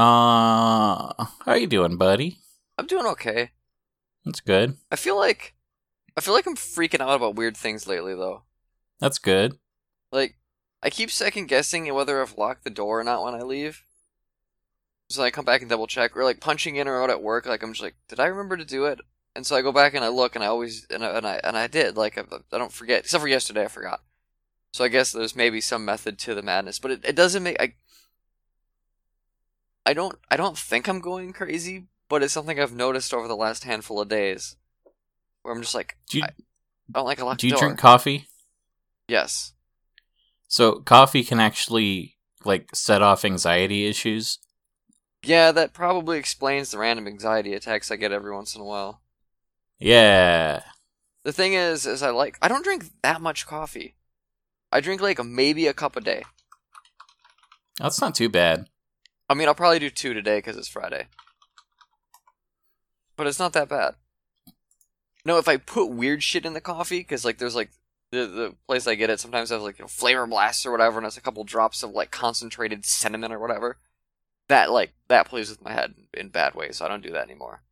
Uh, how you doing, buddy? I'm doing okay. That's good. I feel like I feel like I'm freaking out about weird things lately though. That's good. Like I keep second guessing whether I've locked the door or not when I leave. So I come back and double check, or like punching in or out at work. Like I'm just like, did I remember to do it? And so I go back and I look, and I always and I and I, and I did. Like I, I don't forget, except for yesterday, I forgot. So I guess there's maybe some method to the madness, but it, it doesn't make I. I don't I don't think I'm going crazy, but it's something I've noticed over the last handful of days, where I'm just like, Do you, I, I don't like a locked do you door. drink coffee? yes. So coffee can actually like set off anxiety issues. Yeah, that probably explains the random anxiety attacks I get every once in a while. Yeah. The thing is, is I like I don't drink that much coffee. I drink like maybe a cup a day. That's not too bad. I mean, I'll probably do two today because it's Friday. But it's not that bad. No, if I put weird shit in the coffee, because like there's like the the place I get it sometimes has like you know flavor blasts or whatever, and it's a couple drops of like concentrated cinnamon or whatever. That like that plays with my head in bad ways, so I don't do that anymore.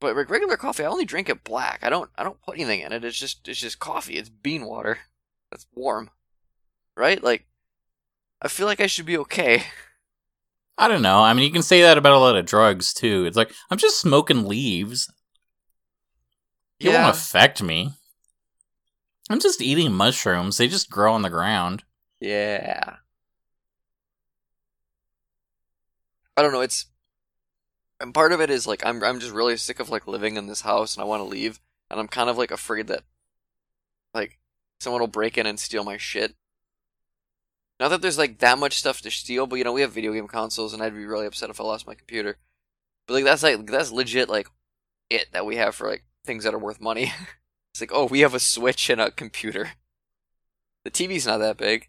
But like regular coffee, I only drink it black. I don't I don't put anything in it. It's just it's just coffee. It's bean water. That's warm, right? Like I feel like I should be okay. I don't know. I mean, you can say that about a lot of drugs too. It's like I'm just smoking leaves. It Yeah. won't affect me. I'm just eating mushrooms. They just grow on the ground. Yeah. I don't know, it's and part of it is like I'm I'm just really sick of like living in this house and I want to leave and I'm kind of like afraid that like someone will break in and steal my shit. Not that there's like that much stuff to steal, but you know, we have video game consoles and I'd be really upset if I lost my computer. But like that's like that's legit like it that we have for like things that are worth money. it's like, oh, we have a Switch and a computer. The TV's not that big.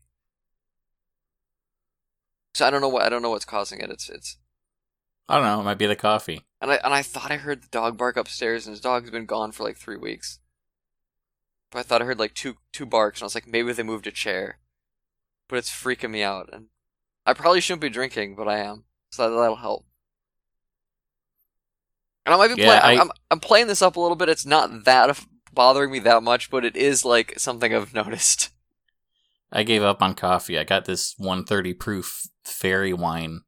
So I don't know what I don't know what's causing it. It's it's I don't know. It might be the coffee. and I and I thought I heard the dog bark upstairs, and his dog's been gone for like three weeks. But I thought I heard like two two barks, and I was like, maybe they moved a chair. But it's freaking me out, and I probably shouldn't be drinking, but I am, so that'll help. And I might be Yeah, playing. I- I'm I'm playing this up a little bit. It's not that bothering me that much, but it is like something I've noticed. I gave up on coffee. I got this 130 proof fairy wine.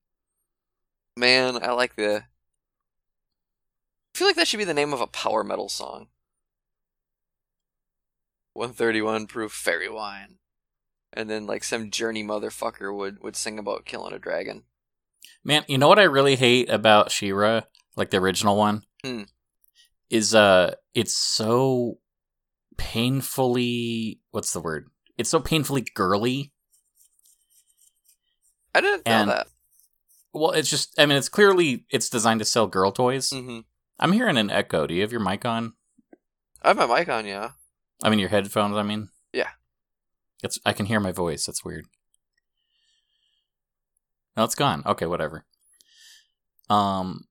Man, I like the. I feel like that should be the name of a power metal song. 131 proof fairy wine. And then, like, some journey motherfucker would, would sing about killing a dragon. Man, you know what I really hate about She-Ra, like the original one, Hmm. is uh, it's so painfully. What's the word? It's so painfully girly. I didn't know And- that. Well, it's just. I mean, it's clearly it's designed to sell girl toys. hmm I'm hearing an echo. Do you have your mic on? I have my mic on, yeah. I mean, your headphones. I mean. It's. I can hear my voice. That's weird. No, it's gone. Okay, whatever. Um,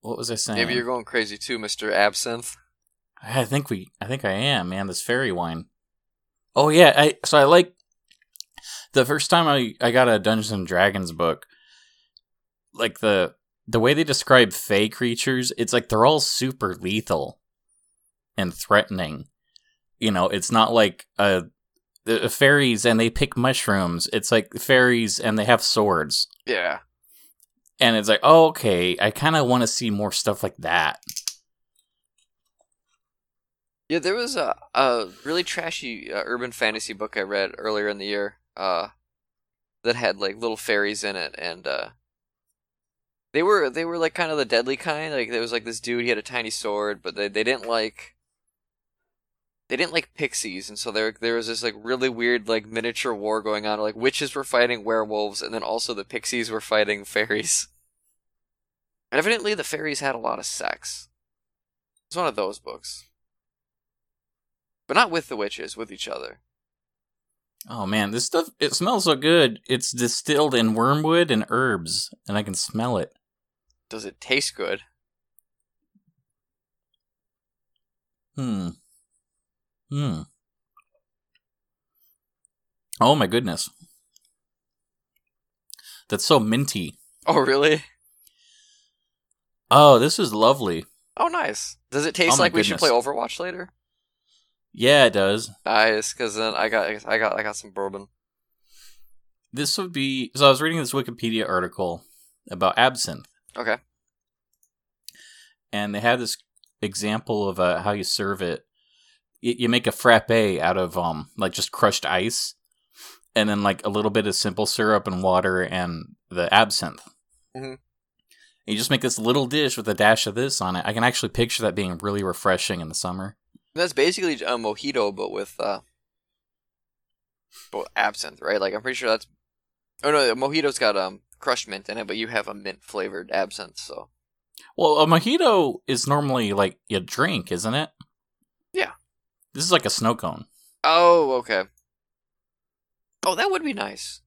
what was I saying? Maybe you're going crazy too, Mr. Absinthe. I think we. I think I am, man. This fairy wine. Oh yeah, I. So I like. The first time I I got a Dungeons and Dragons book, like the the way they describe fey creatures, it's like they're all super lethal and threatening. You know, it's not like a, the fairies and they pick mushrooms. It's like fairies and they have swords. Yeah. And it's like, oh, okay, I kind of want to see more stuff like that. Yeah, there was a, a really trashy uh, urban fantasy book I read earlier in the year uh, that had like little fairies in it, and uh, they were they were like kind of the deadly kind. Like there was like this dude, he had a tiny sword, but they, they didn't like they didn't like pixies, and so there there was this like really weird like miniature war going on. Like witches were fighting werewolves, and then also the pixies were fighting fairies. And evidently, the fairies had a lot of sex. It's one of those books. But not with the witches, with each other. Oh man, this stuff it smells so good. It's distilled in wormwood and herbs, and I can smell it. Does it taste good? Hmm. Hmm. Oh my goodness. that's so minty. Oh, really? Oh, this is lovely. Oh, nice. Does it taste Oh like we should play Overwatch later? Yeah, it does. Nice, because then I got I got I got some bourbon. This would be so. I was reading this Wikipedia article about absinthe, Okay. and they had this example of uh, how you serve it. Y- You make a frappe out of um like just crushed ice, and then like a little bit of simple syrup and water and the absinthe. Mhm. You just make this little dish with a dash of this on it. I can actually picture that being really refreshing in the summer. That's basically a mojito, but with uh, but absinthe, right? Like I'm pretty sure that's. Oh no, the mojito's got um crushed mint in it, but you have a mint flavored absinthe. So Well, a mojito is normally like a drink, isn't it? Yeah. This is like a snow cone. oh okay. Oh, that would be nice.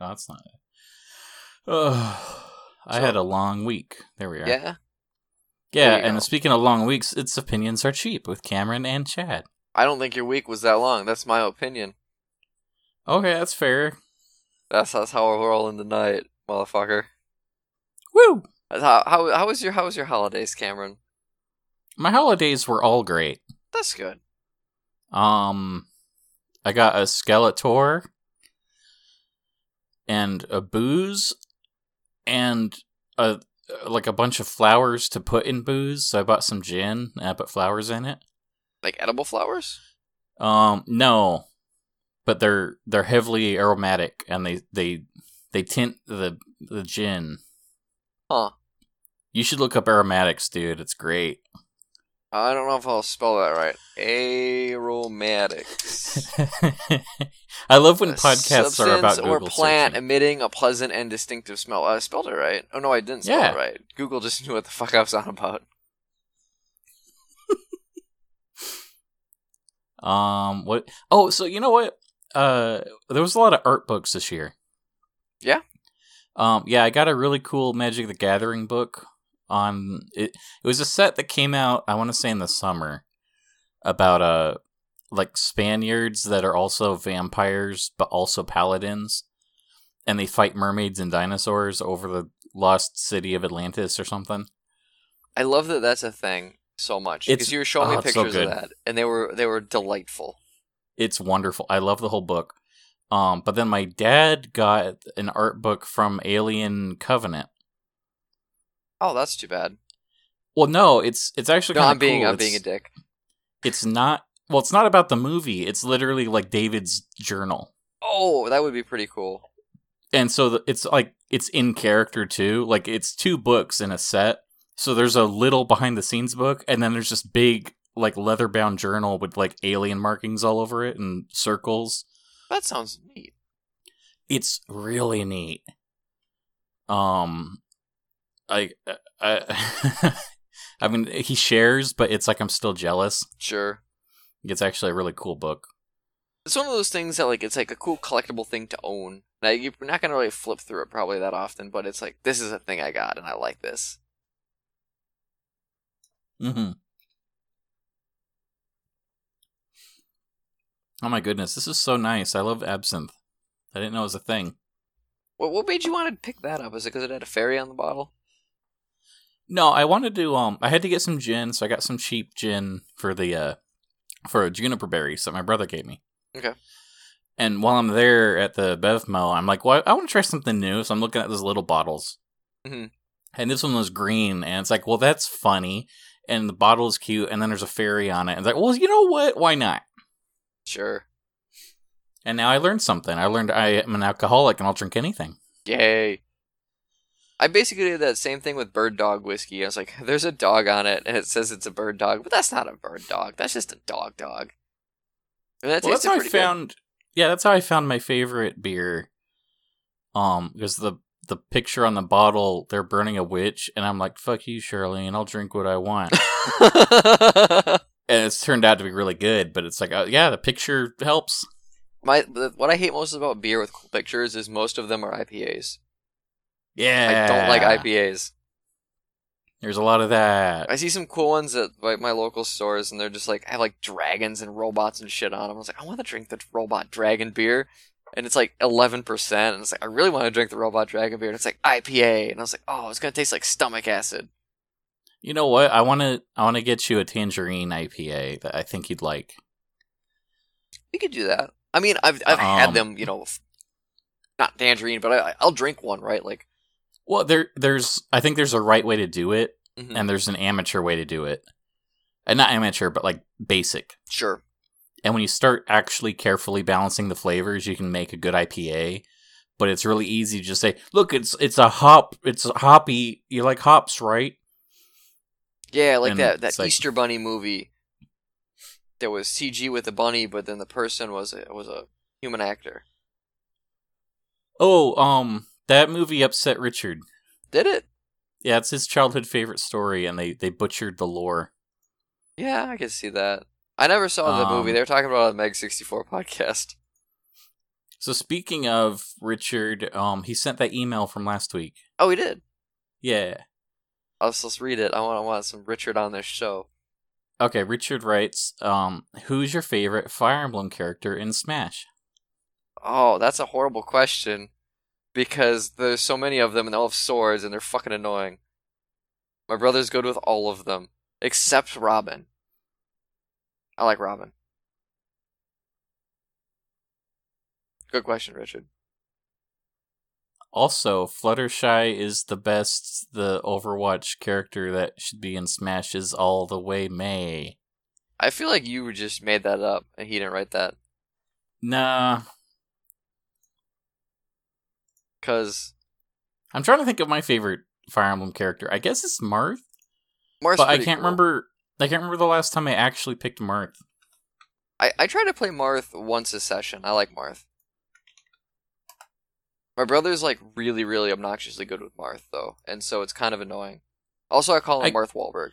Oh, that's not. Oh, I So- had a long week. There we are. Yeah. Yeah, and go. speaking of long weeks, its opinions are cheap with Cameron and Chad. I don't think your week was that long. That's my opinion. Okay, that's fair. That's that's how we're rolling tonight, motherfucker. Woo! How how how was your how was your holidays, Cameron? My holidays were all great. That's good. Um, I got a Skeletor and a booze and a like a bunch of flowers to put in booze. So I bought some gin and I put flowers in it. Like edible flowers? Um, no, but they're they're heavily aromatic and they they they tint the the gin. Huh. You should look up aromatics, dude. It's great. I don't know if I'll spell that right. Aromatics. I love when A podcasts are about substance or plant searching. emitting a pleasant and distinctive smell. I spelled it right. Oh no, I didn't spell Yeah. it right. Google just knew what the fuck I was on about. Um, what? Oh, so you know what? Uh, there was a lot of art books this year. Yeah? Um, yeah, I got a really cool Magic the Gathering book on it. It was a set that came out, I want to say in the summer, about uh like Spaniards that are also vampires but also paladins, and they fight mermaids and dinosaurs over the lost city of Atlantis or something. I love that that's a thing so much It's- because you were showing me oh, so pictures of that, and they were they were delightful. It's wonderful. I love the whole book. Um, but then my dad got an art book from Alien Covenant. Oh, that's too bad. Well, no, it's it's actually No, I'm being cool. I'm it's, being a dick. It's not. Well, it's not about the movie. It's literally like David's journal, Oh, that would be pretty cool. and so the, it's like it's in character too. Like it's two books in a set. So there's a little behind the scenes book, and then there's this big like leather bound journal with like alien markings all over it and circles. That sounds neat. it's really neat. Um, I, I, I mean, he shares, but it's like I'm still jealous. Sure. It's actually a really cool book. It's one of those things that like it's like a cool collectible thing to own. Now you're not gonna really flip through it probably that often, but it's like this is a thing I got and I like this. Mm-hmm. Oh my goodness, this is so nice. I love absinthe. I didn't know it was a thing. What what made you want to pick that up? Is it because it had a fairy on the bottle? No, I wanted to. Um, I had to get some gin, so I got some cheap gin for the uh, for juniper berries that my brother gave me. Okay. And while I'm there at the Bevmo, I'm like, well, I want to try something new. So I'm looking at those little bottles. Mhm. And this one was green, and it's like, well, that's funny. And the bottle is cute, and then there's a fairy on it. And it's like, well, you know what? Why not? Sure. And now I learned something. I learned I am an alcoholic, and I'll drink anything. Yay. I basically did that same thing with bird dog whiskey. I was like, there's a dog on it, and it says it's a bird dog, but that's not a bird dog. That's just a dog dog. And that well, that's how I pretty good. found. Yeah, that's how I found my favorite beer. Um, because the the picture on the bottle, they're burning a witch, and I'm like, "Fuck you, Charlene. I'll drink what I want." and it's turned out to be really good. But it's like, uh, yeah, the picture helps. My what I hate most about beer with cool pictures is most of them are IPAs. Yeah, I don't like IPAs. There's a lot of that. I see some cool ones at like my local stores, and they're just like I have like dragons and robots and shit on them. I was like, I want to drink the robot dragon beer. and it's like eleven percent, and it's like I really want to drink the Robot Dragon beer, and it's like IPA, and I was like, oh, it's gonna taste like stomach acid. You know what? I want to. I want to get you a tangerine IPA that I think you'd like. We could do that. I mean, I've I've had Um, them, you know, not tangerine, but I I'll drink one, right? Like, Well, there, there's. I think there's a right way to do it, mhm. and there's an amateur way to do it, and not amateur, but like basic. sure, And when you start actually carefully balancing the flavors, you can make a good IPA. But it's really easy to just say, "Look, it's it's a hop. It's a hoppy. You like hops, right?" yeah, like And that that like- Easter Bunny movie. There was CG with the bunny, but then the person was a, was a human actor. Oh, um, that movie upset Richard. Did it? Yeah, it's his childhood favorite story, and they they butchered the lore. Yeah, I can see that. I never saw the movie. Um, They were talking about on the Mega sixty four podcast. So speaking of Richard, um, he sent that email from last week. Oh, he did. Yeah. Let's let's read it. I want I want some Richard on this show. Okay, Richard writes, um, who's your favorite Fire Emblem character in Smash? Oh, that's a horrible question because there's so many of them and they all have swords and they're fucking annoying. My brother's good with all of them except Robin. I like Robin. Good question, Richard. Also, Fluttershy is the best. The Overwatch character that should be in Smash is all the way May. I feel like you just made that up and he didn't write that Nah, because I'm trying to think of my favorite Fire Emblem character. I guess it's Marth, Marth's but I can't cool. remember. I can't remember the last time I actually picked Marth. I, I try to play Marth once a session. I like Marth. My brother's like really, really obnoxiously good with Marth though, and so it's kind of annoying. Also, I call him I- Marth Wahlberg.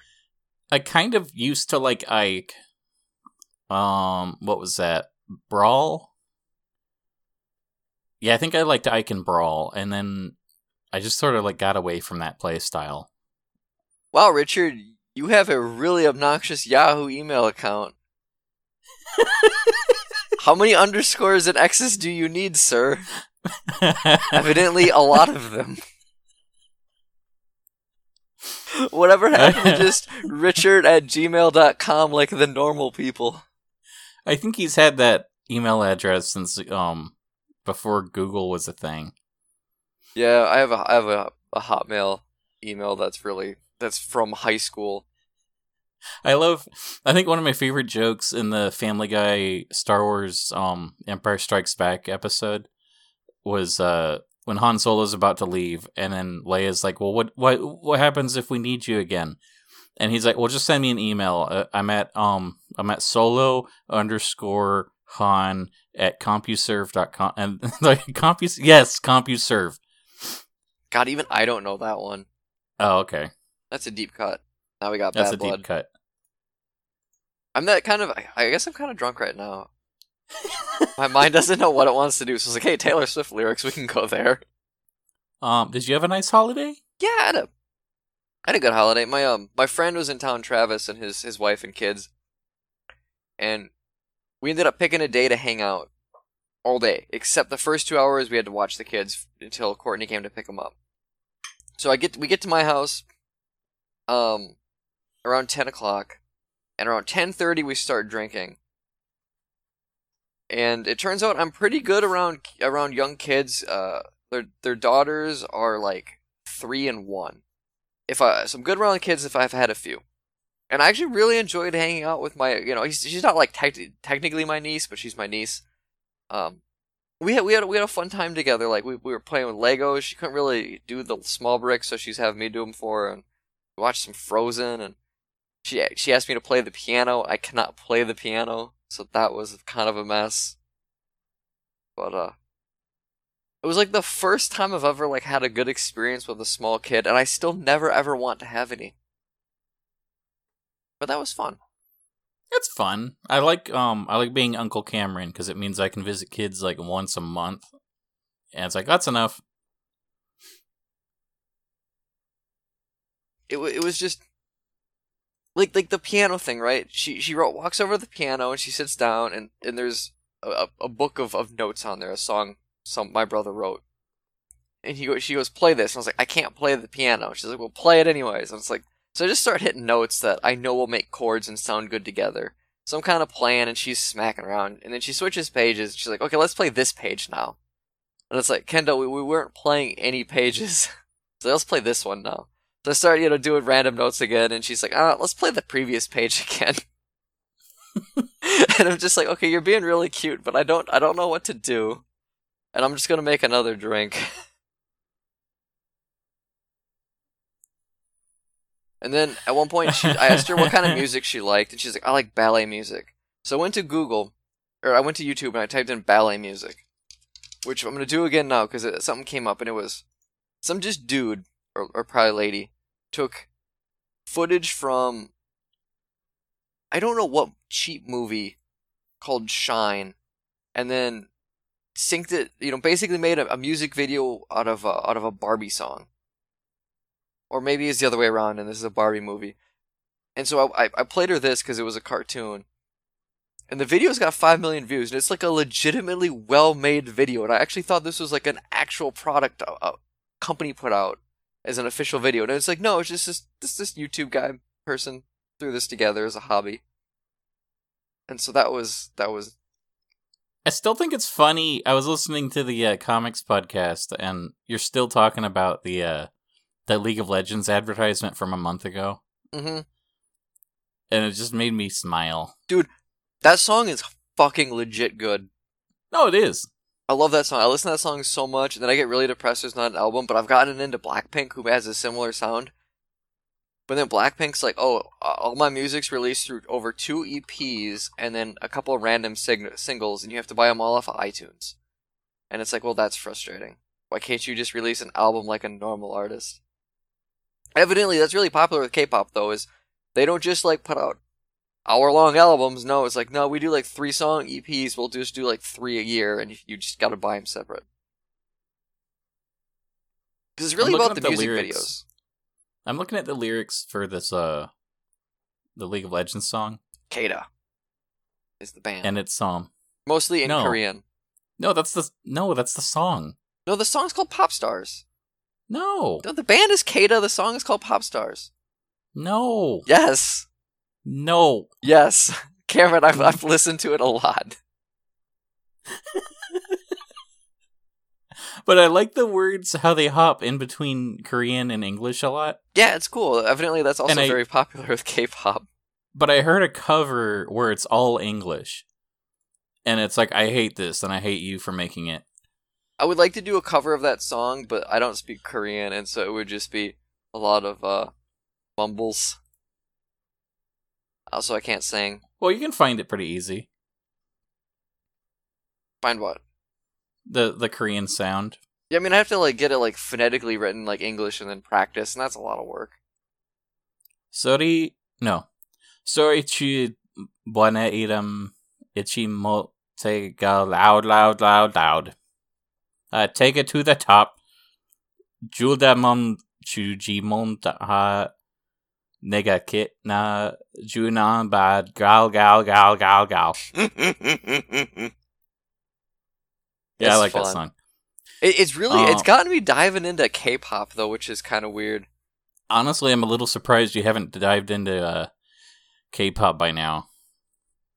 I kind of used to like Ike. Um, what was that? Brawl. Yeah, I think I liked Ike and Brawl, and then I just sort of like got away from that play style. Wow, Richard, you have a really obnoxious Yahoo email account. How many underscores and X's do you need, sir? Evidently, a lot of them. Whatever happened to just richard at gmail.com like the normal people? I think he's had that email address since um before Google was a thing. Yeah, I have a I have a, a Hotmail email that's really that's from high school. I love. I think one of my favorite jokes in the Family Guy Star Wars um Empire Strikes Back episode was uh when Han Solo's about to leave, and then Leia's like, "Well, what what what happens if we need you again?" And he's like, "Well, just send me an email. Uh, I'm at um I'm at solo underscore Han at compuserve.com and like compus yes compuserve. God, even I don't know that one. Oh, okay, That's a deep cut. Now we got that's bad a blood. deep cut. I'm that kind of. I- I guess I'm kind of drunk right now. My mind doesn't know what it wants to do, so it's like, hey, Taylor Swift lyrics, we can go there. Um, did you have a nice holiday? Yeah, I had a, I had a good holiday. My um, my friend was in town, Travis, and his his wife and kids, and we ended up picking a day to hang out all day, except the first two hours we had to watch the kids until Courtney came to pick them up. So I get we get to my house, um, around ten o'clock, and around ten thirty we start drinking. And it turns out I'm pretty good around around young kids. Uh, their their daughters are like three and one. If I so I'm good around kids if I've had a few, and I actually really enjoyed hanging out with my you know he's, she's not like tec- technically my niece but she's my niece. Um, we had we had we had a fun time together. Like we we were playing with Legos. She couldn't really do the small bricks, so she's having me do them for her. And we watched some Frozen, and she she asked me to play the piano. I cannot play the piano, so that was kind of a mess. But uh, it was like the first time I've ever like had a good experience with a small kid, and I still never ever want to have any. But that was fun. It's fun. I like um I like being Uncle Cameron because it means I can visit kids like once a month, and it's like that's enough. It wa- it was just like like the piano thing, right? She she wrote, walks over to the piano and she sits down and and there's a, a book of, of notes on there, a song some my brother wrote. And he goes, she goes, play this. And I was like, I can't play the piano. She's like, well, play it anyways. And it's like, so I just start hitting notes that I know will make chords and sound good together. So I'm kind of playing, and she's smacking around. And then she switches pages. She's like, okay, let's play this page now. And it's like, Kendall, we, we weren't playing any pages. so let's play this one now. So I start, you know, doing random notes again, and she's like, ah, let's play the previous page again. and I'm just like, okay, you're being really cute, but I don't, I don't know what to do, and I'm just gonna make another drink. and then at one point, she, I asked her what kind of music she liked, and she's like, I like ballet music. So I went to Google, or I went to YouTube, and I typed in ballet music, which I'm gonna do again now because something came up, and it was some just dude or, or probably lady took footage from I don't know what cheap movie called Shine, and then synced it. You know, basically made a, a music video out of a, out of a Barbie song, or maybe it's the other way around, and this is a Barbie movie. And so I I played her this because it was a cartoon, and the video's got five million views, and it's like a legitimately well made video. And I actually thought this was like an actual product a, a company put out as an official video. And it's like, no, it's just this this, this YouTube guy person threw this together as a hobby. And so that was that was I still think it's funny. I was listening to the uh, comics podcast and you're still talking about the uh the League of Legends advertisement from a month ago. Mhm. And it just made me smile. Dude, that song is fucking legit good. No, it is. I love that song. I listen to that song so much, and then I get really depressed there's not an album, but I've gotten into Blackpink, who has a similar sound. But then Blackpink's like, oh, all my music's released through over two EPs and then a couple of random sing- singles, and you have to buy them all off of iTunes. And it's like, well, that's frustrating. Why can't you just release an album like a normal artist? Evidently, that's really popular with K-pop, though. Is they don't just like put out hour long albums. No, it's like no, we do like three song EPs. We'll just do like three a year, and you just got to buy them separate. Because it's really about the, the music lyrics. videos. I'm looking at the lyrics for this uh, the League of Legends song. K/DA is the band, and it's um mostly in no. Korean. No, that's the no, that's the song. No, the song's called Pop Stars. No. No, the band is K/DA. The song is called Pop Stars. No. Yes. No. Yes. Cameron, I've, I've listened to it a lot. but I like the words how they hop in between Korean and English a lot. Yeah, it's cool. Evidently, that's also I, very popular with K-pop. But I heard a cover where it's all English, and it's like I hate this, and I hate you for making it. I would like to do a cover of that song, but I don't speak Korean, and so it would just be a lot of uh, mumbles. Also, I can't sing. Well, you can find it pretty easy. Find what? The the Korean sound. Yeah, I mean, I have to like get it like phonetically written like English and then practice, and that's a lot of work. Sorry, no. Sorry to buena iram ichi mo take loud, loud, loud, loud. Uh, take it to the top. Juldamon chujimon ha nega kit na junan bad gal gal gal gal gal. yeah, I like fun. that song. It, it's really it's gotten me diving into K-pop though, which is kind of weird. Honestly, I'm a little surprised you haven't dived into uh, K-pop by now.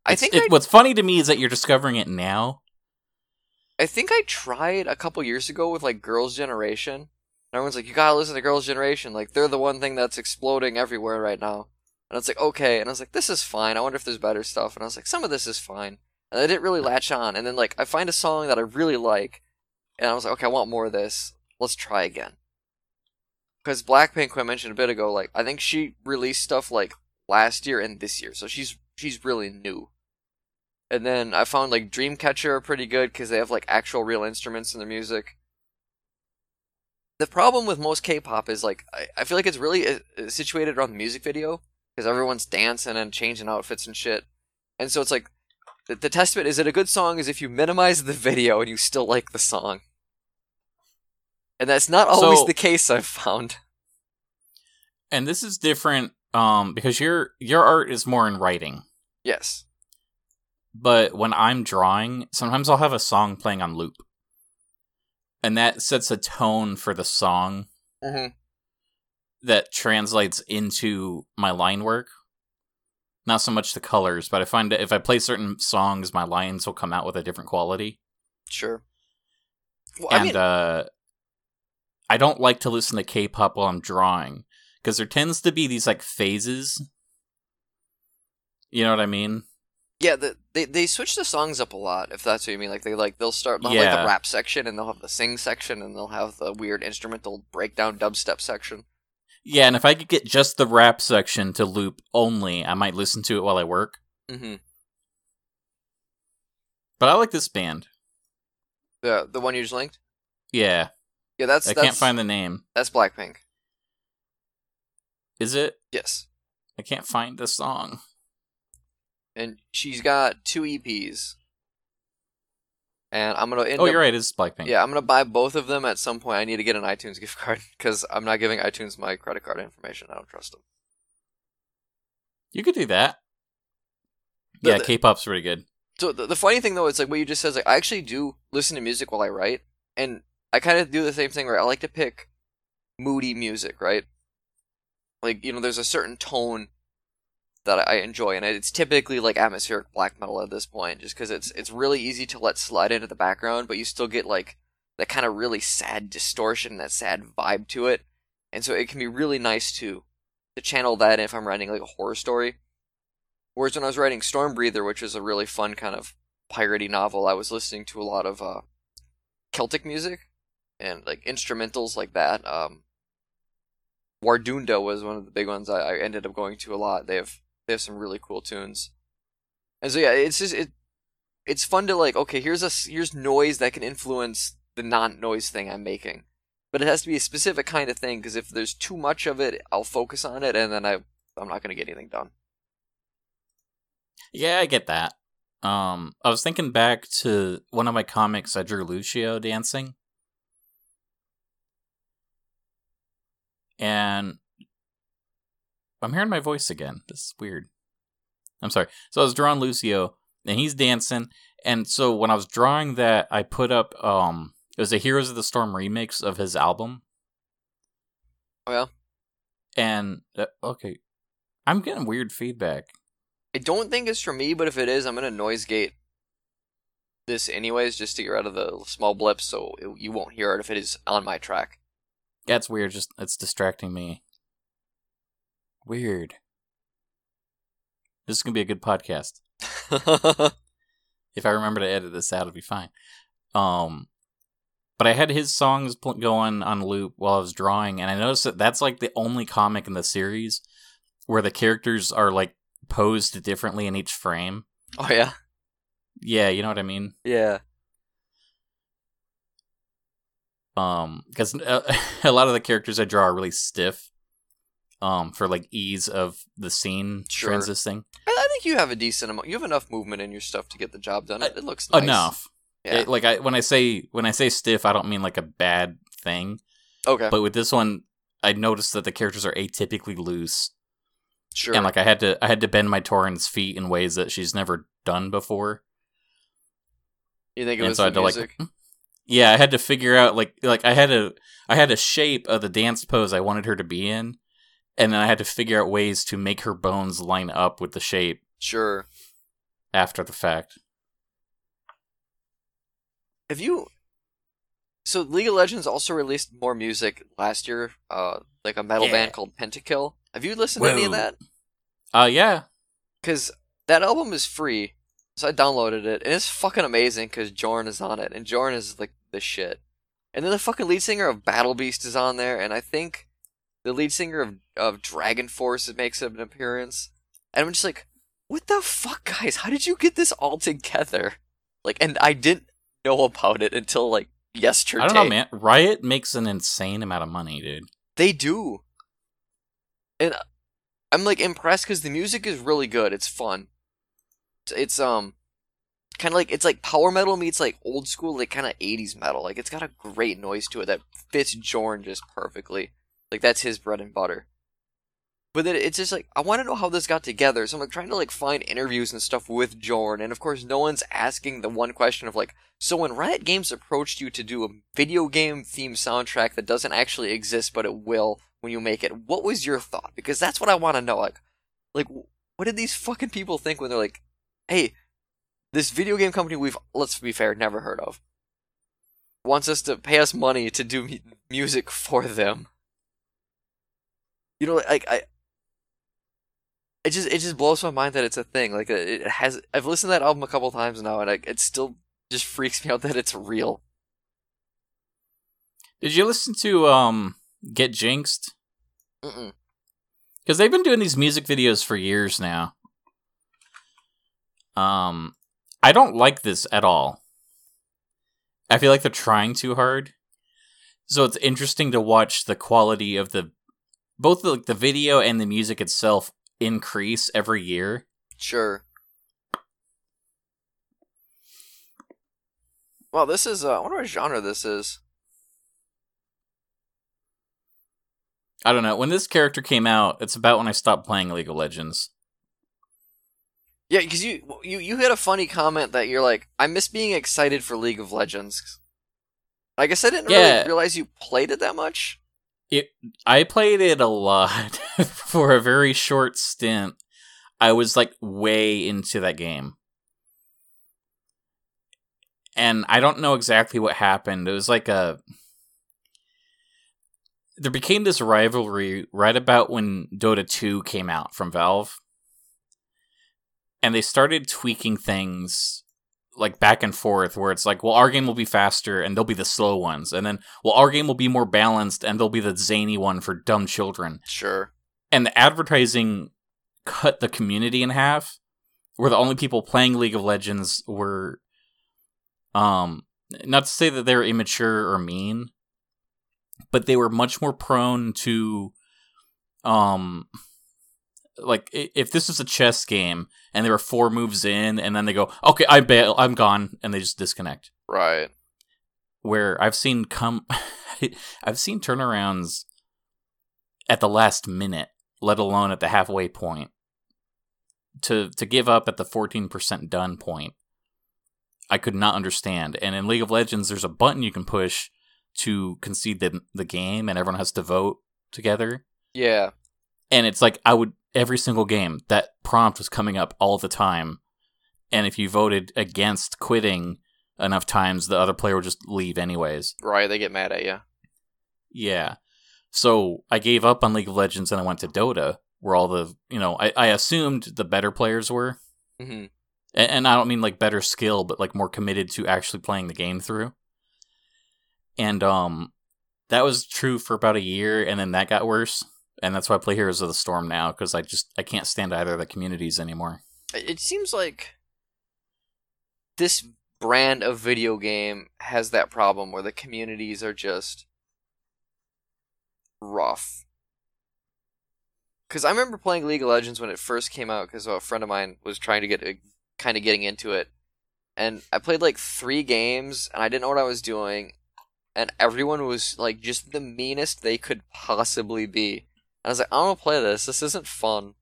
I think it, what's funny to me is that you're discovering it now. I think I tried a couple years ago with like Girls' Generation, And everyone's like, you gotta listen to Girls' Generation. Like, they're the one thing that's exploding everywhere right now. And it's like, okay. And I was like, this is fine. I wonder if there's better stuff. And I was like, some of this is fine. And I didn't really latch on. And then, like, I find a song that I really like. And I was like, okay, I want more of this. Let's try again. Because Blackpink, who I mentioned a bit ago, like, I think she released stuff, like, last year and this year. So she's, she's really new. And then I found, like, Dreamcatcher are pretty good because they have, like, actual real instruments in their music the problem with most K-pop is like I, I feel like it's really uh, uh, situated around the music video because everyone's dancing and changing outfits and shit, and so it's like the, the testament is it a good song is if you minimize the video and you still like the song, and that's not always so, the case I've found. And this is different um, because your your art is more in writing. Yes. But when I'm drawing, sometimes I'll have a song playing on loop. And that sets a tone for the song Mm-hmm. that translates into my line work. Not so much the colors, but I find that if I play certain songs, my lines will come out with a different quality. Sure. Well, I and mean, uh, I don't like to listen to K-pop while I'm drawing because there tends to be these like phases. You know what I mean? Yeah, the, they they switch the songs up a lot. If that's what you mean, like they like they'll start they'll have like the rap section, and they'll have the sing section, and they'll have the weird instrumental breakdown dubstep section. Yeah, and if I could get just the rap section to loop only, I might listen to it while I work. Mm-hmm. But I like this band. The the one you just linked. Yeah, Yeah, that's I that's, can't find the name. that's Blackpink. Is it? Yes, I can't find the song. And she's got two EPs. And I'm gonna end Oh, up, you're right. It's Blackpink. Yeah, I'm gonna buy both of them at some point. I need to get an iTunes gift card because I'm not giving iTunes my credit card information. I don't trust them. you could do that. The- yeah, the- K-pop's pretty good. So the, the funny thing though, it's like what you just said. Like I actually do listen to music while I write, and I kind of do the same thing where I like to pick moody music, right? Like you know, there's a certain tone that I enjoy, and it's typically like atmospheric black metal at this point, just because it's it's really easy to let slide into the background, but you still get like that kind of really sad distortion, that sad vibe to it, and so it can be really nice to to channel that if I'm writing like a horror story. Whereas when I was writing Stormbreather, which is a really fun kind of piratey novel, I was listening to a lot of uh, Celtic music and like instrumentals like that. Um, Wardruna was one of the big ones I, I ended up going to a lot. They have they have some really cool tunes, and so yeah, it's just it it's fun to like okay here's a here's noise that can influence the non-noise thing I'm making, but it has to be a specific kind of thing because if there's too much of it, I'll focus on it and then I I'm not gonna get anything done. Yeah, I get that. Um, I was thinking back to one of my comics. I drew Lucio dancing, and I'm hearing my voice again. This is weird. I'm sorry. So I was drawing Lucio, and he's dancing. And so when I was drawing that, I put up um, it was a Heroes of the Storm remix of his album. Oh yeah. And uh, okay, I'm getting weird feedback. I don't think it's for me, but if it is, I'm gonna noise gate this anyways, just to get rid of the small blips, so it, you won't hear it if it is on my track. That's weird. Just it's distracting me. Weird. This is gonna be a good podcast. If I remember to edit this out, it'll be fine. Um, but I had his songs pl- going on loop while I was drawing, and I noticed that that's like the only comic in the series where the characters are like posed differently in each frame. oh yeah, Yeah, you know what I mean. yeah, um because uh, a lot of the characters i draw are really stiff um for like ease of the scene Sure. I, I think you have a decent amount. You have enough movement in your stuff to get the job done. It, it looks nice. enough Yeah. It- like i when i say when i say stiff i don't mean like a bad thing okay. but with this one i noticed that the characters are atypically loose sure. and like i had to i had to bend my torrent's feet in ways that she's never done before you think it and was so the music? like yeah i had to figure out like like i had a i had a shape of the dance pose i wanted her to be in and then i had to figure out ways to make her bones line up with the shape Sure. after the fact Have you? So League of Legends also released more music last year, uh, like a metal Yeah. band called Pentakill. Have you listened to any of that? uh yeah Because that album is free, so I downloaded it, and it's fucking amazing because Jorn is on it, and Jorn is like the shit. And then the fucking lead singer of Battle Beast is on there, and I think the lead singer of of Dragon Force makes an appearance. And I'm just like, what the fuck, guys? How did you get this all together? Like, and I didn't know about it until like yesterday. i don't know man riot makes an insane amount of money dude They do. And I'm like impressed because the music is really good. It's fun. It's, it's um kind of like it's like power metal meets like old school like kind of 80s metal. Like it's got a great noise to it that fits Jorn just perfectly. Like that's his bread and butter. But then it's just like I want to know how this got together. So I'm like trying to like find interviews and stuff with Jorn, and of course no one's asking the one question of like, so when Riot Games approached you to do a video game theme soundtrack that doesn't actually exist but it will when you make it, what was your thought? Because that's what I want to know. Like, like what did these fucking people think when they're like, hey, this video game company we've let's be fair never heard of wants us to pay us money to do mu- music for them. You know, like I, it just it just blows my mind that it's a thing. Like it has. I've listened to that album a couple times now, and I, it still just freaks me out that it's real. Did you listen to um Get Jinxed? Because they've been doing these music videos for years now. Um, I don't like this at all. I feel like they're trying too hard. So it's interesting to watch the quality of the both the, like the video and the music itself increase every year. Sure. Well, this is. Uh, I wonder what genre this is. I don't know. When this character came out, it's about when I stopped playing League of Legends. Yeah, because you you you had a funny comment that you're like, I miss being excited for League of Legends. I guess I didn't Yeah. really realize you played it that much. I played it a lot for a very short stint. I was like way into that game. And I don't know exactly what happened. It was like a there became this rivalry right about when Dota 2 came out from Valve. And they started tweaking things like back and forth where it's like, well, our game will be faster and they'll be the slow ones. And then, well, our game will be more balanced and they'll be the zany one for dumb children. Sure. And the advertising cut the community in half, where the only people playing League of Legends were, um, not to say that they're immature or mean, but they were much more prone to, um, like if this is a chess game and there are four moves in and then they go, okay, I bail, I'm gone, and they just disconnect Right. where I've seen come I've seen turnarounds at the last minute, let alone at the halfway point. To to give up at the 14% done point. I could not understand. And in League of Legends there's a button you can push to concede the the game and everyone has to vote together. Yeah. And it's like I would every single game that prompt was coming up all the time. And if you voted against quitting enough times, the other player would just leave anyways. Right. They get mad at you. Yeah. So I gave up on League of Legends and I went to Dota, where all the you know I, I assumed the better players were, hmm and, and I don't mean like better skill, but like more committed to actually playing the game through. And um, that was true for about a year, and then that got worse, and that's why I play Heroes of the Storm now because I just I can't stand either of the communities anymore. It seems like this brand of video game has that problem where the communities are just rough. Because I remember playing League of Legends when it first came out because a friend of mine was trying to get uh, kind of getting into it. And I played like three games and I didn't know what I was doing. And everyone was like just the meanest they could possibly be. And I was like, I don't want to play this. This isn't fun.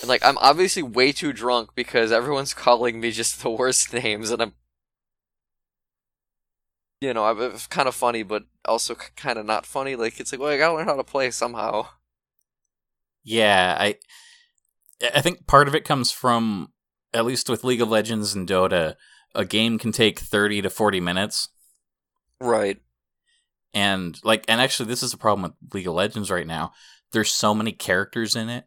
And like, I'm obviously way too drunk because everyone's calling me just the worst names, and I'm, you know, I'm kind of funny, but also kind of not funny. Like, it's like, well, I gotta learn how to play somehow. Yeah, I I think part of it comes from at least with League of Legends and Dota, a game can take 30 to 40 minutes Right. And like and actually this is a problem with League of Legends right now. There's so many characters in it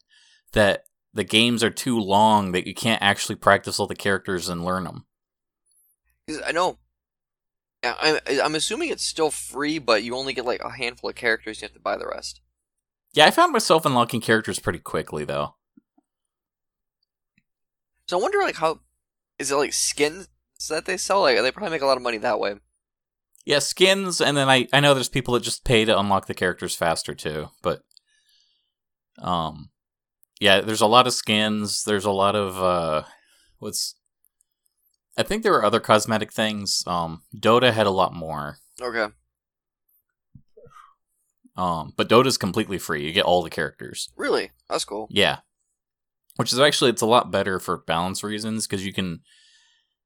that the games are too long that you can't actually practice all the characters and learn them I know. I'm I'm assuming it's still free, but you only get like a handful of characters. You have to buy the rest. Yeah, I found myself unlocking characters pretty quickly though. So I wonder, like, how is it like skins that they sell? Like, they probably make a lot of money that way. Yeah, skins and then I I know there's people that just pay to unlock the characters faster too, but um yeah, there's a lot of skins, there's a lot of uh what's I think there were other cosmetic things. Um Dota had a lot more. Okay. Um, but Dota's completely free. You get all the characters. Really? That's cool. Yeah, which is actually it's a lot better for balance reasons because you can,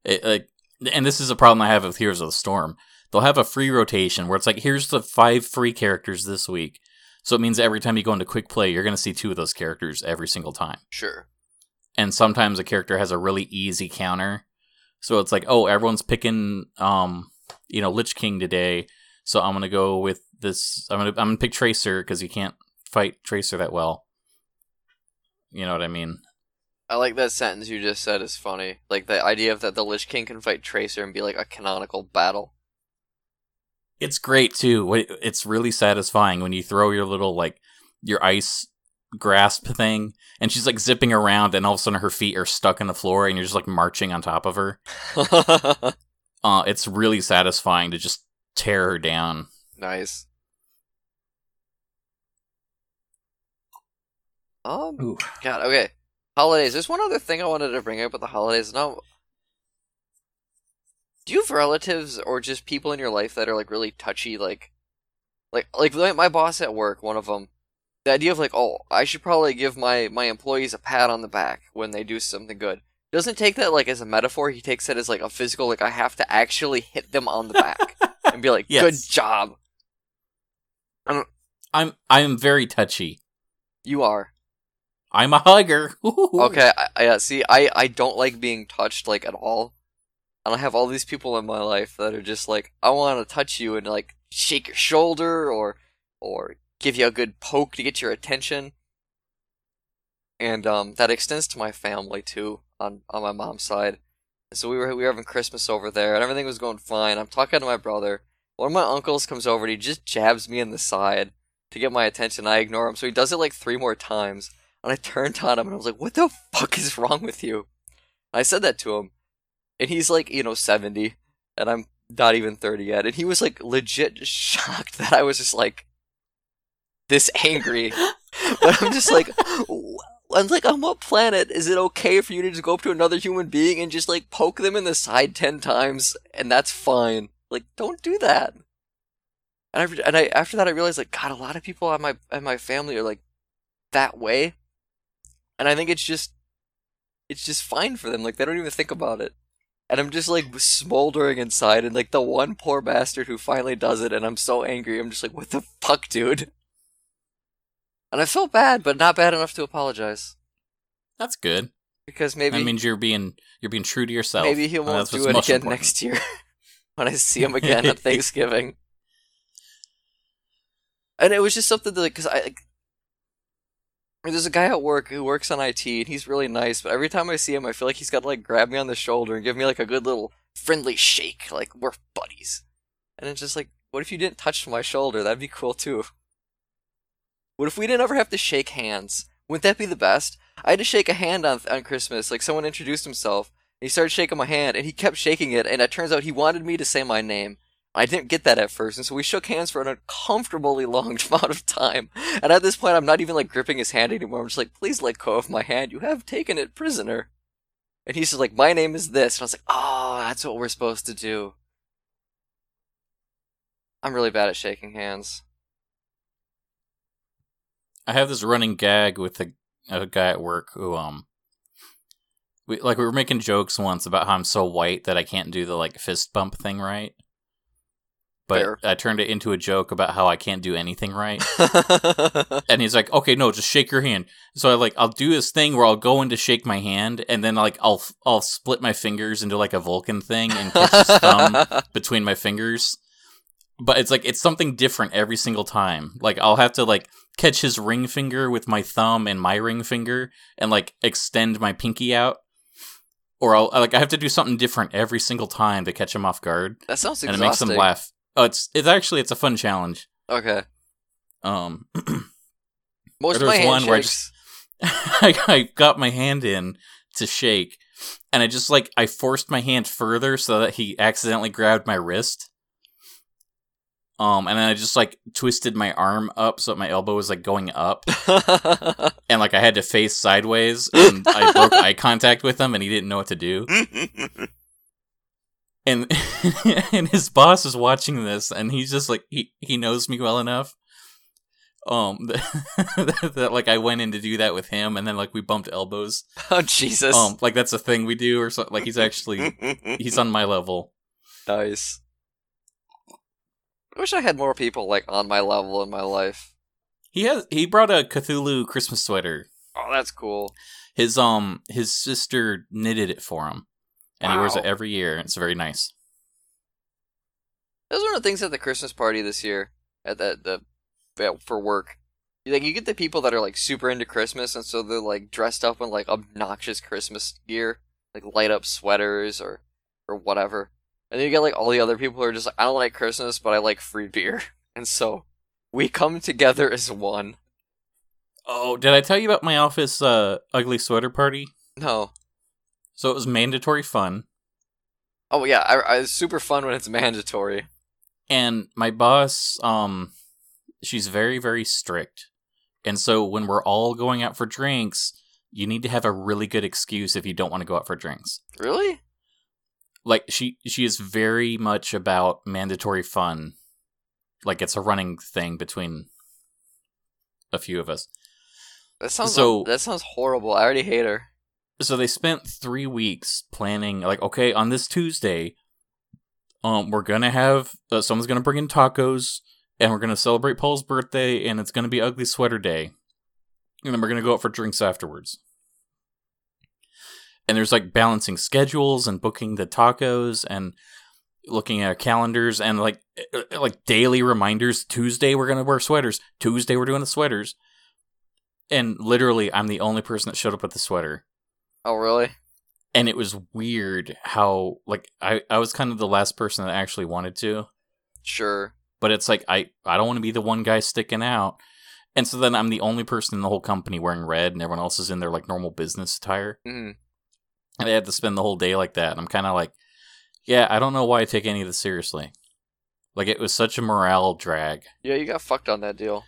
it, like, and this is a problem I have with Heroes of the Storm. They'll have a free rotation where it's like, here's the five free characters this week. So it means every time you go into quick play, you're going to see two of those characters every single time. Sure. And sometimes a character has a really easy counter. So it's like, oh, everyone's picking, um, you know, Lich King today. So I'm going to go with this. I'm going to I'm going to pick Tracer because you can't fight Tracer that well. You know what I mean? I like that sentence you just said is funny. Like the idea of that the Lich King can fight Tracer and be like a canonical battle. It's great too. It's really satisfying when you throw your little like your ice grasp thing and she's like zipping around and all of a sudden her feet are stuck in the floor and you're just like marching on top of her. uh it's really satisfying to just tear her down. Nice. Um Ooh. God, okay. Holidays. There's one other thing I wanted to bring up with the holidays. Now do you have relatives or just people in your life that are like really touchy like like like my boss at work one of them the idea of like oh i should probably give my my employees a pat on the back when they do something good doesn't take that like as a metaphor he takes it as like a physical like i have to actually hit them on the back and be like yes. good job I'm, I'm i'm very touchy. You are. I'm a hugger. Okay I, I see i i don't like being touched like at all and I have all these people in my life that are just like, I want to touch you and like shake your shoulder or or give you a good poke to get your attention. And um, that extends to my family too, on on my mom's side. so we were we were having Christmas over there, and everything was going fine. I'm talking to my brother. One of my uncles comes over and he just jabs me in the side to get my attention. I ignore him, so he does it like three more times. And I turned on him and I was like, "What the fuck is wrong with you?" And I said that to him, and he's like, you know, 70, and I'm not even 30 yet, and he was like legit shocked that I was just like this angry. but I'm just like, I'm like, on what planet is it okay for you to just go up to another human being and just like poke them in the side 10 times, and that's fine? Like, don't do that. And I, and I after that I realized like God, a lot of people on my in my family are like that way, and I think it's just it's just fine for them. Like they don't even think about it and I'm just like smoldering inside, and like the one poor bastard who finally does it, and I'm so angry. I'm just like, what the fuck, dude? And I felt bad, but not bad enough to apologize. That's good. Because maybe that means you're being you're being true to yourself. Maybe he uh, won't do it again important. next year when I see him again at Thanksgiving. And it was just something that, because I, like, there's a guy at work who works on IT, and he's really nice. But every time I see him, I feel like he's got to like grab me on the shoulder and give me like a good little friendly shake, like we're buddies. And it's just like, what if you didn't touch my shoulder? That'd be cool too. What if we didn't ever have to shake hands? Wouldn't that be the best? I had to shake a hand on on Christmas. Like someone introduced himself, and he started shaking my hand, and he kept shaking it, and it turns out he wanted me to say my name. I didn't get that at first, and so we shook hands for an uncomfortably long amount of time. And at this point, I'm not even like gripping his hand anymore. I'm just like, please let go of my hand. You have taken it prisoner. And he's just like, my name is this. And I was like, oh, that's what we're supposed to do. I'm really bad at shaking hands. I have this running gag with a, a guy at work who, um, we like we were making jokes once about how I'm so white that I can't do the like fist bump thing right but Fair. I turned it into a joke about how I can't do anything right. and he's like, "Okay, no, just shake your hand." So I like I'll do this thing where I'll go in to shake my hand, and then like I'll I'll split my fingers into like a Vulcan thing and catch his thumb between my fingers. But it's like it's something different every single time. Like I'll have to like catch his ring finger with my thumb and my ring finger, and like extend my pinky out or I'll like I have to do something different every single time to catch him off guard. That sounds exhausting. And it makes him laugh. Oh, it's it's actually it's a fun challenge. Okay. Um, most of my one where I, just, I, I got my hand in to shake, and I just like I forced my hand further so that he accidentally grabbed my wrist. Um, and then I just like twisted my arm up so that my elbow was like going up, and like I had to face sideways, and I broke eye contact with him, and he didn't know what to do and and his boss is watching this and he's just like he he knows me well enough Um, that, that like I went in to do that with him, and then like we bumped elbows. Oh Jesus! Um, like that's a thing we do, or so. Like he's actually he's on my level. nice. I wish I had more people like on my level in my life. He has he brought a Cthulhu Christmas sweater. Oh, that's cool. His um his sister knitted it for him, and he wears it every year. and It's very nice. That was one of the things at the Christmas party this year at the the for work. Like you get the people that are like super into Christmas, and so they're like dressed up in like obnoxious Christmas gear, like light up sweaters or or whatever. And then you get like all the other people who are just like, I don't like Christmas, but I like free beer, and so we come together as one. Oh, did I tell you about my office uh ugly sweater party? No. So it was mandatory fun, Oh yeah, I, I, it's super fun when it's mandatory. and my boss um she's very very strict, and so when we're all going out for drinks, you need to have a really good excuse if you don't want to go out for drinks. Really? like she she is very much about mandatory fun like it's a running thing between a few of us That sounds So- that sounds horrible. I already hate her. So they spent three weeks planning like okay on this tuesday um we're gonna have uh, someone's gonna bring in tacos and we're gonna celebrate paul's birthday and it's gonna be ugly sweater day. And then we're gonna go out for drinks afterwards. And there's like balancing schedules and booking the tacos and looking at calendars and like uh, like daily reminders. Tuesday we're gonna wear sweaters. Tuesday we're doing the sweaters. And literally i'm the only person that showed up with the sweater Oh really? and it was weird how like I, I was kind of the last person that actually wanted to. Sure. but it's like i i don't want to be the one guy sticking out. And so then i'm the only person in the whole company wearing red and everyone else is in their like normal business attire. Hmm and i had to spend the whole day like that. And i'm kind of like yeah i don't know why i take any of this seriously. Like it was such a morale drag. Yeah, you got fucked on that deal.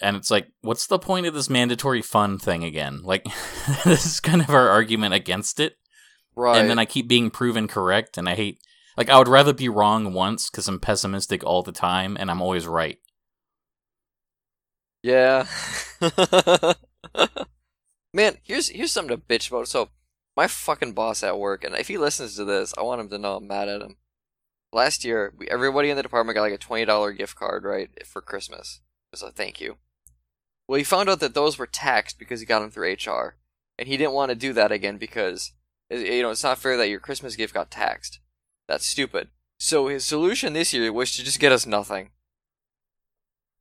And it's like what's the point of this mandatory fun thing again like this is kind of our argument against it Right. and then I keep being proven correct, and I hate. Like I would rather be wrong once because I'm pessimistic all the time, and I'm always right. Yeah. Man, here's here's something to bitch about. So, my fucking boss at work, and if he listens to this, I want him to know I'm mad at him. Last year, we, everybody in the department got like a twenty dollar gift card, right, for Christmas. So thank you. Well, he found out that those were taxed because he got them through HR, and he didn't want to do that again because you know it's not fair that your Christmas gift got taxed. That's stupid. So his solution this year was to just get us nothing.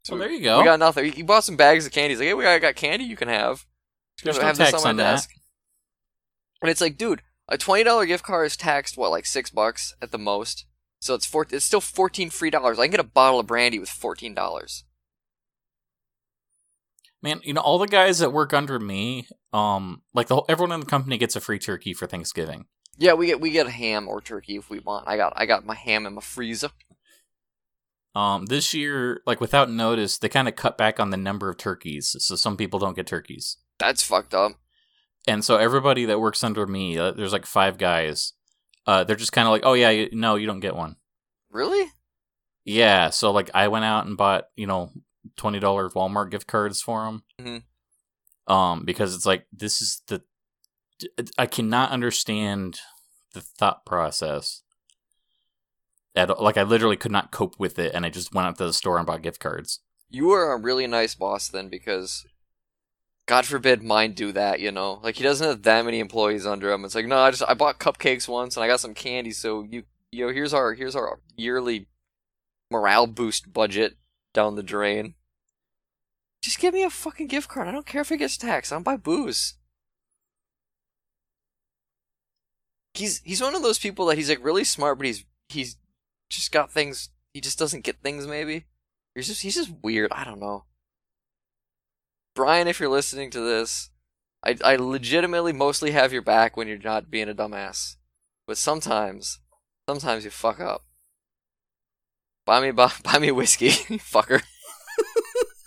So there you go. We got nothing. He bought some bags of candy. He's like, "Hey, we got, got candy you can have." There's gonna no have this my on that. desk. And it's like, dude, a twenty dollar gift card is taxed what, like six bucks at the most. So it's four. It's still fourteen free dollars. I can get a bottle of brandy with fourteen dollars. Man, you know all the guys that work under me, um, like the whole, everyone in the company gets a free turkey for Thanksgiving. Yeah, we get we get a ham or turkey if we want. I got I got my ham in my freezer. Um, this year, like without notice, they kind of cut back on the number of turkeys, so some people don't get turkeys. That's fucked up. And so everybody that works under me, uh, there's like five guys. Uh, they're just kind of like, oh yeah, you, no, you don't get one. Really? Yeah, so like I went out and bought, you know, twenty dollars Walmart gift cards for them. Mhm. Um, because it's like this is the I cannot understand the thought process. At, like I literally could not cope with it, and I just went out to the store and bought gift cards. You are a really nice boss then, because God forbid mine do that. You know, like he doesn't have that many employees under him. It's like, no, I just I bought cupcakes once and I got some candy. So you you know, here's our here's our yearly morale boost budget down the drain. Just give me a fucking gift card. I don't care if it gets taxed. I don't buy booze. He's he's one of those people that he's like really smart, but he's he's just got things. He just doesn't get things. Maybe he's just he's just weird. I don't know. Brian, if you're listening to this, I I legitimately mostly have your back when you're not being a dumbass, but sometimes sometimes you fuck up. Buy me buy, buy me whiskey, fucker.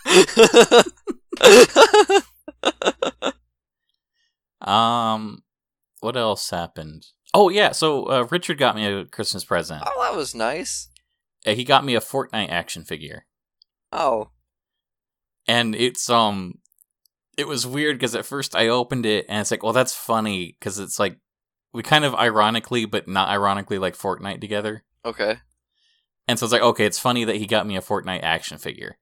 Um, what else happened? Oh yeah, so uh, Richard got me a Christmas present. oh, that was nice. Uh, He got me a Fortnite action figure. Oh, and it's um, it was weird because at first I opened it and it's like, well, that's funny because it's like we kind of ironically, but not ironically, like Fortnite together. Okay. And so it's like, okay, it's funny that he got me a Fortnite action figure.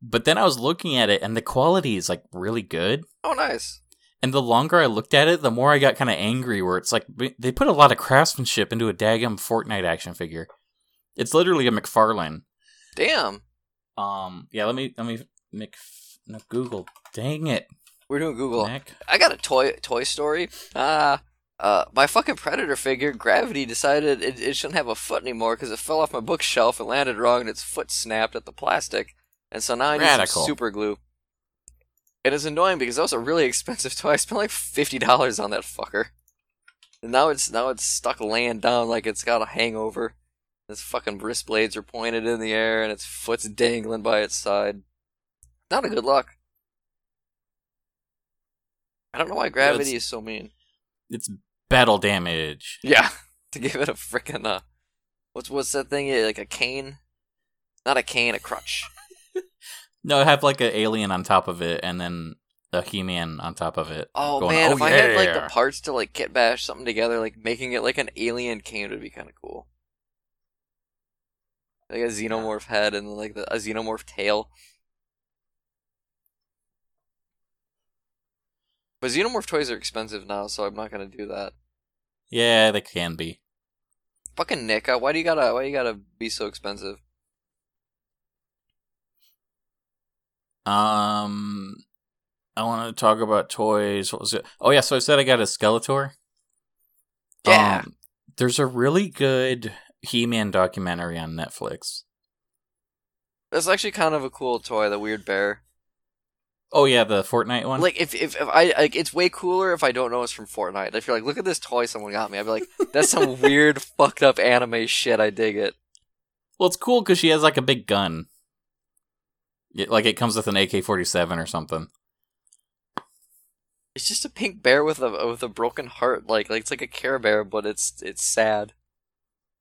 But then I was looking at it and the quality is like really good. Oh, nice. And the longer I looked at it, the more I got kind of angry where it's like they put a lot of craftsmanship into a daggum Fortnite action figure. It's literally a McFarlane. Damn. Um yeah, let me let me Mc no, Google. Dang it. We're doing Google. Mac. I got a toy Toy Story. Ah, uh, my fucking Predator figure, Gravity decided it, it shouldn't have a foot anymore because it fell off my bookshelf and landed wrong, and its foot snapped at the plastic, and so now I need some super glue. It is annoying because that was a really expensive toy. I spent like fifty dollars on that fucker, and now it's now it's stuck laying down like it's got a hangover. Its fucking wrist blades are pointed in the air, and its foot's dangling by its side. Not a good look. I don't know why gravity is so mean. It's battle damage. Yeah, to give it a frickin' uh, what's what's that thing? Like a cane? Not a cane, a crutch. No, I have like an alien on top of it and then a He Man on top of it. Oh going, man, "Oh, if I had like the parts to like kit bash something together, like making it like an alien cane would be kind of cool. Like a xenomorph head and like the, a xenomorph tail. But xenomorph toys are expensive now, so I'm not gonna do that. Yeah, they can be. Fucking Nick, uh, why do you gotta why you gotta be so expensive? Um, I want to talk about toys. What was it? Oh yeah, so I said I got a Skeletor. Yeah. Um, there's a really good He-Man documentary on Netflix. That's actually kind of a cool toy, the weird bear. Oh yeah, the Fortnite one. Like if, if, if I like it's way cooler if I don't know it's from Fortnite. If you're like, look at this toy someone got me, I'd be like, that's some weird fucked up anime shit. I dig it. well, it's cool because she has like a big gun. Yeah, like it comes with an AK-47 or something. It's just a pink bear with a with a broken heart. Like like it's like a Care Bear, but it's it's sad.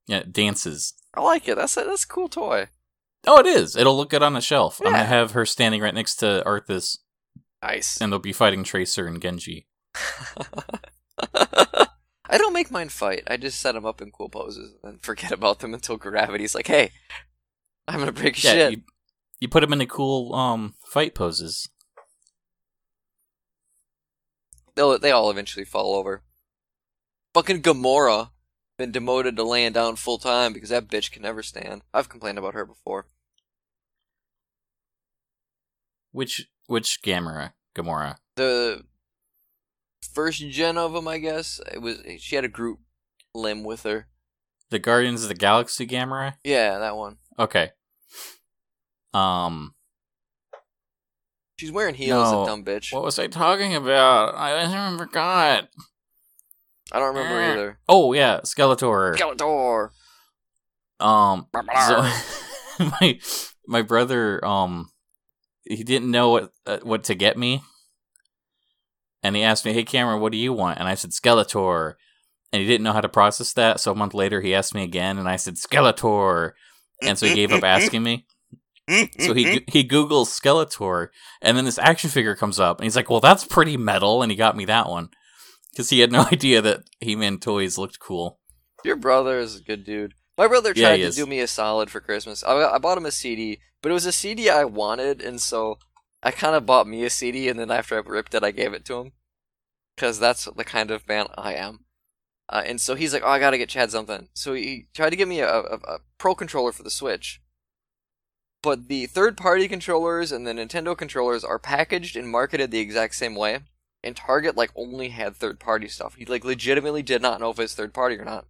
Yeah, it dances. I like it. That's a that's a cool toy. Oh, it is. It'll look good on the shelf. I'm gonna have her standing right next to Arthas, Nice. and they'll be fighting Tracer and Genji. I don't make mine fight. I just set them up in cool poses and forget about them until gravity's like, hey, I'm gonna break Yeah, shit. you, you put them into cool um fight poses. They'll they all eventually fall over. Fucking Gamora been demoted to laying down full time because that bitch can never stand. I've complained about her before. Which which Gamera? Gamora. The first gen of them, I guess, it was she had a Groot limb with her. The Guardians of the Galaxy Gamera? Yeah, that one. Okay. Um She's wearing heels, No. a dumb bitch. what was I talking about? I, I forgot. I don't remember either. Oh yeah, Skeletor. Skeletor. Um so my my brother um he didn't know what uh, what to get me. And he asked me, "Hey Cameron, what do you want?" And I said Skeletor. And he didn't know how to process that, so a month later he asked me again and I said Skeletor. And so he gave up asking me. So he he googles Skeletor, and then this action figure comes up, and he's like, "Well, that's pretty metal," and he got me that one because he had no idea that He-Man toys looked cool. Your brother is a good dude. My brother tried he to is. do me a solid for Christmas. I, I bought him a CD, but it was a CD I wanted, and so I kind of bought me a CD, and then after I ripped it, I gave it to him. Because that's the kind of man I am. Uh, and so he's like, oh, I gotta get Chad something. So he tried to give me a, a, a Pro controller for the Switch. But the third party controllers and the Nintendo controllers are packaged and marketed the exact same way. And Target like only had third party stuff. He like legitimately did not know if it's third party or not.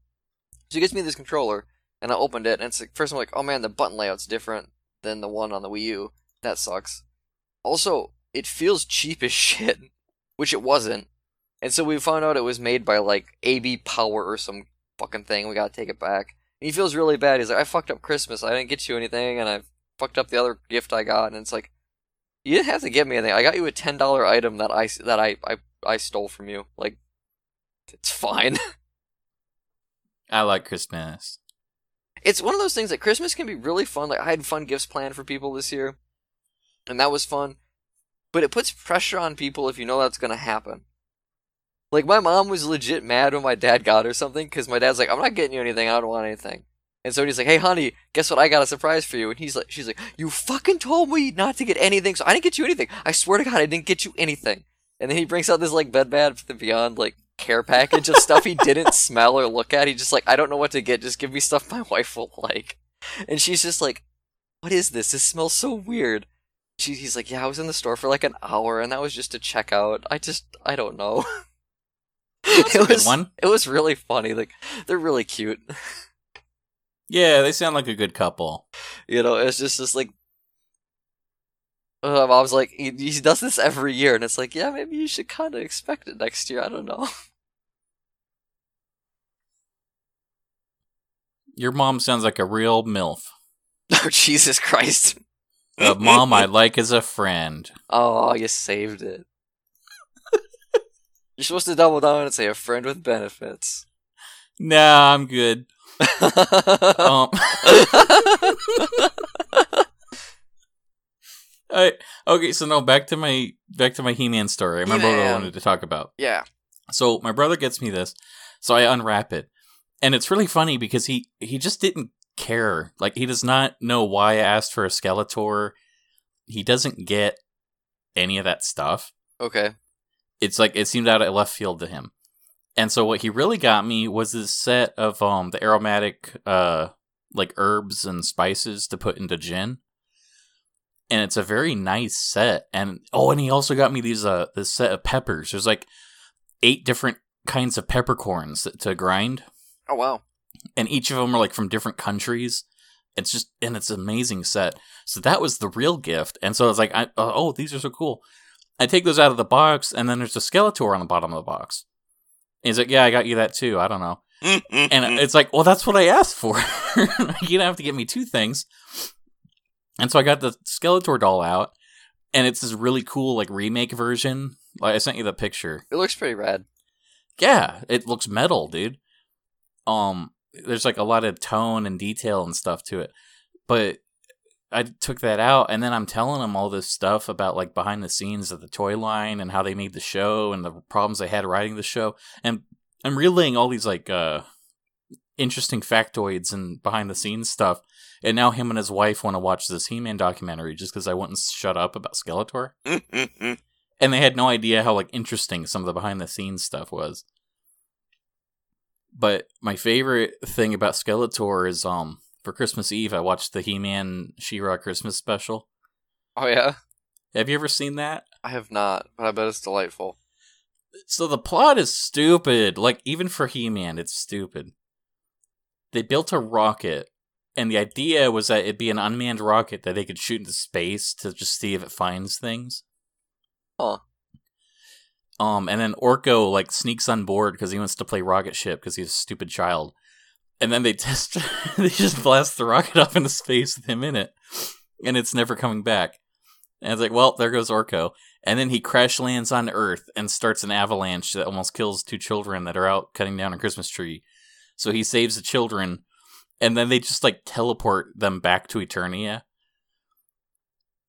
So he gives me this controller, and I opened it, and it's like first I'm like, oh man, the button layout's different than the one on the Wii U. That sucks. Also, it feels cheap as shit, which it wasn't. And so we found out it was made by like AB Power or some fucking thing. We gotta take it back. And he feels really bad. He's like, I fucked up Christmas. I didn't get you anything, and I fucked up the other gift I got. And it's like, you didn't have to give me anything. I got you a ten dollar item that I that I, I I stole from you. Like, it's fine. I like Christmas. it's one of those things that Christmas can be really fun. Like I had fun gifts planned for people this year, and that was fun. But it puts pressure on people if you know that's gonna happen. Like my mom was legit mad when my dad got her something because my dad's like, "I'm not getting you anything. I don't want anything." And so he's like, "Hey, honey, guess what? I got a surprise for you." And he's like, "She's like, you fucking told me not to get anything, so I didn't get you anything. I swear to God, I didn't get you anything." And then he brings out this like Bed Bath Beyond like care package of stuff he didn't smell or look at. He's just like, "I don't know what to get. Just give me stuff my wife will like." And she's just like, "What is this? This smells so weird." She, he's like, "Yeah, I was in the store for like an hour, and that was just to check out. I just, I don't know." It was one. it was really funny. Like they're really cute. Yeah, they sound like a good couple. You know, it's just just like uh, I was like, he, he does this every year, and it's like, yeah, maybe you should kind of expect it next year. I don't know. Your mom sounds like a real MILF. oh Jesus Christ! A mom I like as a friend. Oh, you saved it. You're supposed to double down and say a friend with benefits. Nah, I'm good. Um, I, okay, so now back to my back to my He-Man story. I remember what I wanted to talk about. yeah. So my brother gets me this, so I unwrap it, and it's really funny because he he just didn't care. Like he does not know why I asked for a Skeletor. He doesn't get any of that stuff. Okay. It's like it seemed out of left field to him. And so what he really got me was this set of um the aromatic uh like herbs and spices to put into gin. And it's a very nice set. And oh, and he also got me these uh this set of peppers. There's like eight different kinds of peppercorns that- to grind, Oh wow. and each of them are like from different countries. It's just and it's an amazing set. So that was the real gift. And so I was like, I, uh, oh, these are so cool. I take those out of the box, and then there's a Skeletor on the bottom of the box. He's like, yeah, I got you that too. I don't know. And it's like, well, that's what I asked for. you don't have to get me two things. And so I got the Skeletor doll out, and it's this really cool like remake version. Like I sent you the picture. it looks pretty rad. Yeah, it looks metal, dude. Um, there's like a lot of tone and detail and stuff to it, but I took that out, and then I'm telling him all this stuff about like behind the scenes of the toy line and how they made the show and the problems they had writing the show, and I'm relaying all these like uh interesting factoids and behind the scenes stuff. And now him and his wife want to watch this He-Man documentary just because I wouldn't shut up about Skeletor and they had no idea how like interesting some of the behind the scenes stuff was. But my favorite thing about Skeletor is um for Christmas Eve I watched the He-Man She-Ra Christmas special. oh yeah. Have you ever seen that? I have not, but I bet it's delightful. So the plot is stupid. Like even for He-Man it's stupid. They built a rocket and the idea was that it'd be an unmanned rocket that they could shoot into space to just see if it finds things. Huh. Um, and then Orko like sneaks on board because he wants to play rocket ship because he's a stupid child. And then they test, they just blast the rocket off into space with him in it, and it's never coming back. And it's like, well, there goes Orko. And then he crash lands on Earth and starts an avalanche that almost kills two children that are out cutting down a Christmas tree. So he saves the children, and then they just like teleport them back to Eternia.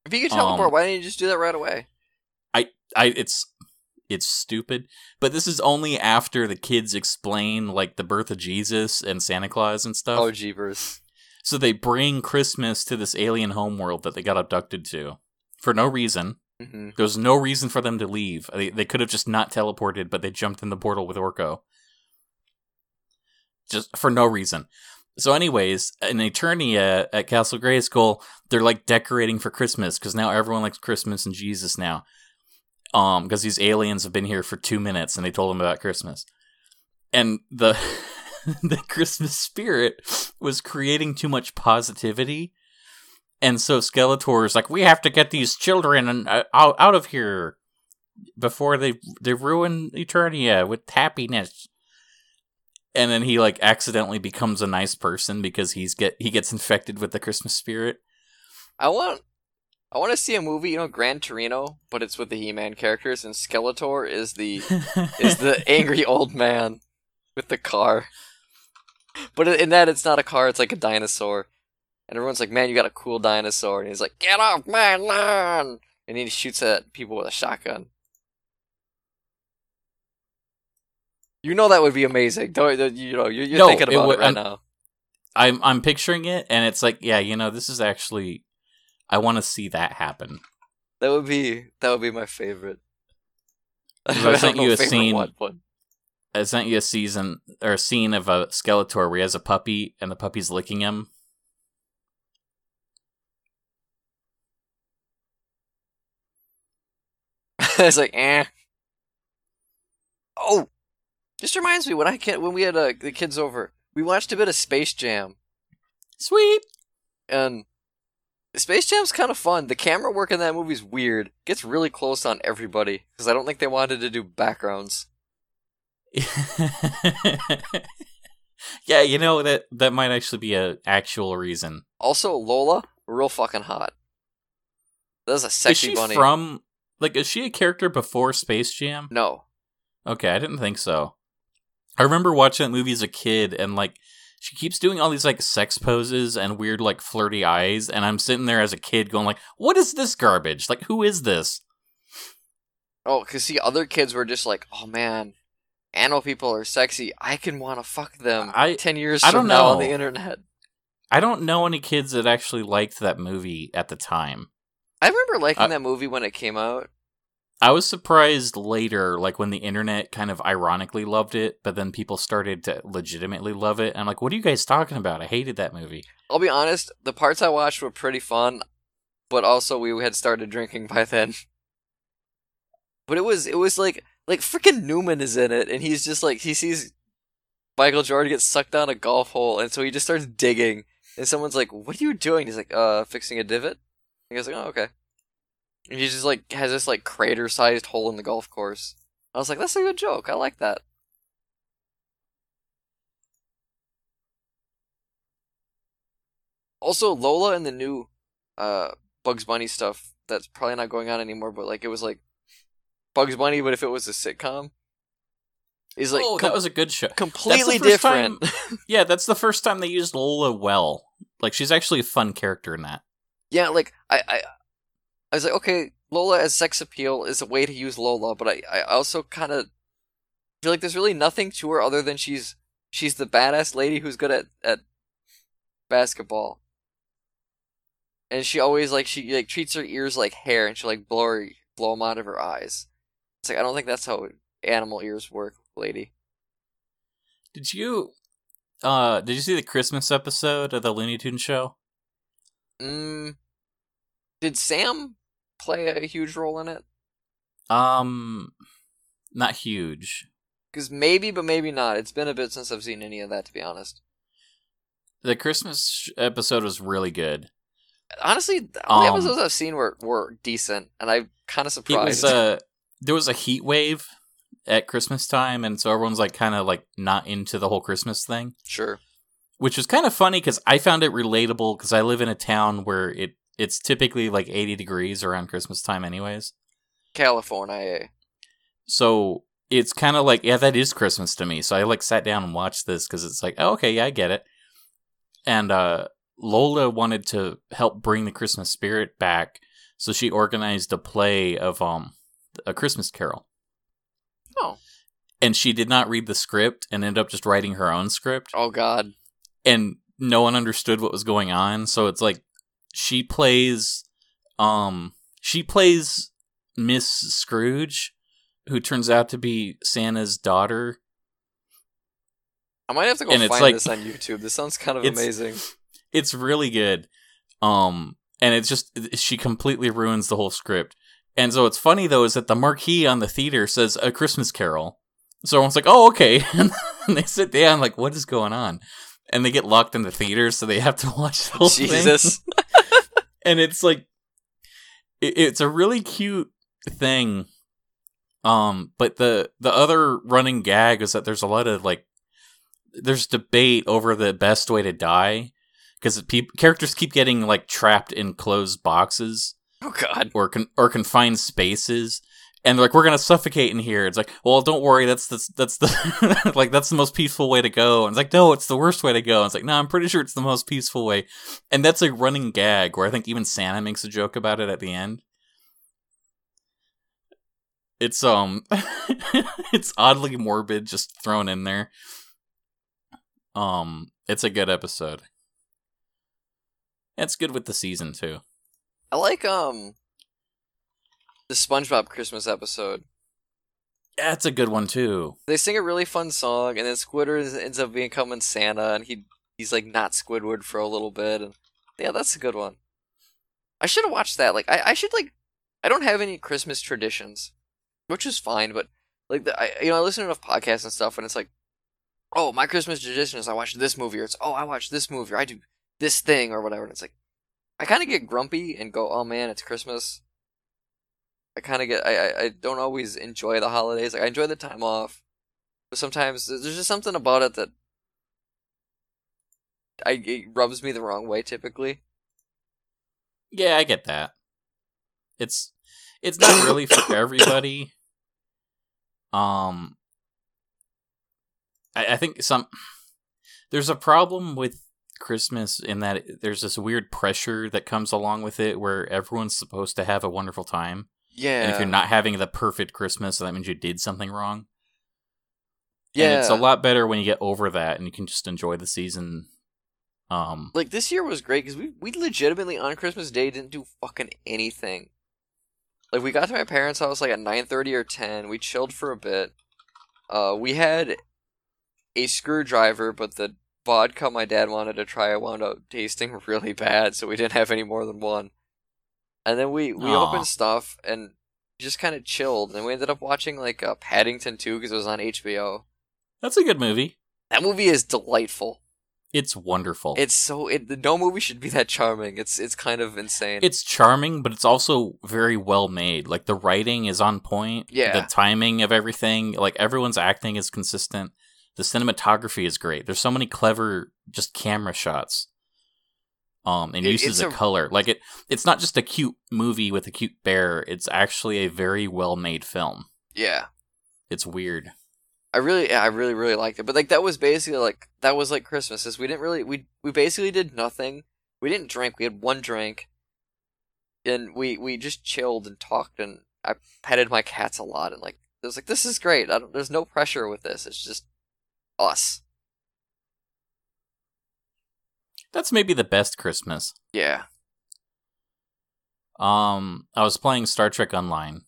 If you could teleport, Um, why didn't you just do that right away? I it's it's stupid, but this is only after the kids explain like the birth of Jesus and Santa Claus and stuff. Oh jeepers. So they bring Christmas to this alien homeworld that they got abducted to for no reason. hmm There's no reason for them to leave. They they could have just not teleported, but they jumped in the portal with Orko. Just for no reason. So, anyways, in Eternia at Castle Grayskull, they're like decorating for Christmas because now everyone likes Christmas and Jesus now. Um, because these aliens have been here for two minutes and they told them about Christmas, and the the Christmas spirit was creating too much positivity, and so Skeletor is like, "We have to get these children uh, out out of here before they they ruin Eternia with happiness." And then he like accidentally becomes a nice person because he's get he gets infected with the Christmas spirit. I want I want to see a movie, you know, Gran Torino, but it's with the He-Man characters, and Skeletor is the is the angry old man with the car. But in that, it's not a car; it's like a dinosaur. and everyone's like, "Man, you got a cool dinosaur," and he's like, "Get off my lawn!" And he shoots at people with a shotgun. You know that would be amazing. Don't you know? You're, you're No, thinking it about it, would- right I'm- now. I'm I'm picturing it, and it's like, yeah, you know, this is actually. I want to see that happen. That would be that would be my favorite. I sent you a scene- but I sent you a season or a scene of a Skeletor where he has a puppy, and the puppy's licking him. it's like, eh. Oh, just reminds me when I can when we had uh, the kids over, we watched a bit of Space Jam, Sweet. and Space Jam's kind of fun. The camera work in that movie's weird. Gets really close on everybody because I don't think they wanted to do backgrounds. yeah, you know that that might actually be a actual reason. Also, Lola, real fucking hot. That's a Is sexy she bunny. from like is she a character before Space Jam? no, Okay, I didn't think so. I remember watching that movie as a kid and like she keeps doing all these like sex poses and weird like flirty eyes and I'm sitting there as a kid going like, "What is this garbage? Like who is this?" oh, cause see, other kids were just like, oh man, animal people are sexy. I can want to fuck them. I- ten years I from don't now on the internet. I don't know any kids that actually liked that movie at the time. I remember liking Uh, that movie when it came out. I was surprised later, like when the internet kind of ironically loved it, but then people started to legitimately love it. I'm like, what are you guys talking about? I hated that movie. I'll be honest, the parts I watched were pretty fun, but also we had started drinking by then. But it was it was like like freaking Newman is in it, and he's just like he sees Michael Jordan get sucked down a golf hole, and so he just starts digging, and someone's like, "What are you doing?" He's like, "Uh, fixing a divot." He goes like, "Oh, okay." He just like has this like crater-sized hole in the golf course. I was like, "That's a good joke. I like that." Also, Lola and the new uh, Bugs Bunny stuff that's probably not going on anymore, but like it was like Bugs Bunny, but if it was a sitcom, is like oh, com- that was a good show. completely different. Yeah, that's the first time they used Lola well. Like she's actually a fun character in that. yeah, like I, I, I was like, okay, Lola as sex appeal is a way to use Lola, but I, I also kind of feel like there's really nothing to her other than she's she's the badass lady who's good at at basketball. And she always like she like treats her ears like hair, and she like blow her, blow them out of her eyes. It's like I don't think that's how animal ears work, lady. Did you uh did you see the Christmas episode of the Looney Tunes show? Mm, did Sam play a huge role in it? Um not huge. Because maybe, but maybe not. It's been a bit since I've seen any of that, to be honest. The Christmas episode was really good. Honestly, the only Um, episodes I've seen were were decent, and I'm kind of It surprised. was uh there was a heat wave at Christmas time and so everyone's like kind of like not into the whole Christmas thing. sure. which was kind of funny because I found it relatable because I live in a town where it it's typically like 80 degrees around Christmas time, anyways. California. So it's kind of like, yeah, that is Christmas to me. So I like sat down and watched this because it's like, oh, okay, yeah, I get it. And uh, Lola wanted to help bring the Christmas spirit back, so she organized a play of um a Christmas Carol. Oh. And she did not read the script and ended up just writing her own script. Oh God. and no one understood what was going on so it's like she plays um she plays miss scrooge who turns out to be santa's daughter. I might have to go And find like- this on YouTube. This sounds kind of It's- amazing. it's really good. Um and it's just she completely ruins the whole script. And so what's funny though is that the marquee on the theater says a christmas carol. So everyone's like oh okay. And they sit down like what is going on? And they get locked in the theater so they have to watch the whole thing. And it's like it, it's a really cute thing um but the the other running gag is that there's a lot of like there's debate over the best way to die because peop characters keep getting like trapped in closed boxes Oh God. or con- or confined spaces and they're like we're gonna suffocate in here. It's like, well, don't worry, that's the that's the like that's the most peaceful way to go. And it's like, no, it's the worst way to go. And it's like, no, I'm pretty sure it's the most peaceful way. And that's a running gag where I think even Santa makes a joke about it at the end. It's um, it's oddly morbid, just thrown in there. Um, it's a good episode. It's good with the season too. I like um the SpongeBob Christmas episode. That's a good one too. They sing a really fun song, and then Squidward ends up becoming Santa, and he he's like not Squidward for a little bit, and yeah, that's a good one. I should have watched that. Like, I, I should like, I don't have any Christmas traditions, which is fine, but like, the, I you know I listen to enough podcasts and stuff, and it's like, oh, my Christmas tradition is I watch this movie, or it's oh I watch this movie, or I do this thing, or whatever. And it's like, I kind of get grumpy and go, oh man, it's Christmas. I kind of get I, I I don't always enjoy the holidays. Like I enjoy the time off, but sometimes there's just something about it that I it rubs me the wrong way. Typically, Yeah, I get that. It's it's not really for everybody. Um I, I think some there's a problem with Christmas in that there's this weird pressure that comes along with it where everyone's supposed to have a wonderful time. Yeah. And if you're not having the perfect Christmas, that means you did something wrong. yeah, And it's a lot better when you get over that and you can just enjoy the season. Um like this year was great because we we legitimately on Christmas Day didn't do fucking anything. Like we got to my parents' house like at nine thirty or ten. We chilled for a bit. Uh, we had a screwdriver, but the vodka my dad wanted to try wound up tasting really bad, so we didn't have any more than one. And then we we Aw. opened stuff and just kind of chilled, and we ended up watching like uh, Paddington Two because it was on HBO. that's a good movie. That movie is delightful. It's wonderful. It's so it no movie should be that charming. It's it's kind of insane. it's charming, but it's also very well made. Like the writing is on point. Yeah. The timing of everything, like everyone's acting is consistent. The cinematography is great. There's so many clever just camera shots. Um, and It- uses of a- color. Like it, it's not just a cute movie with a cute bear. It's actually a very well made film. yeah. It's weird. I really, yeah, I really, really liked it. But like that was basically like that was like Christmas. Is we didn't really we we basically did nothing. We didn't drink. We had one drink, and we we just chilled and talked. And I petted my cats a lot. And like it was like this is great. I don't, there's no pressure with this. It's just us. That's maybe the best Christmas. Yeah. Um, I was playing Star Trek Online,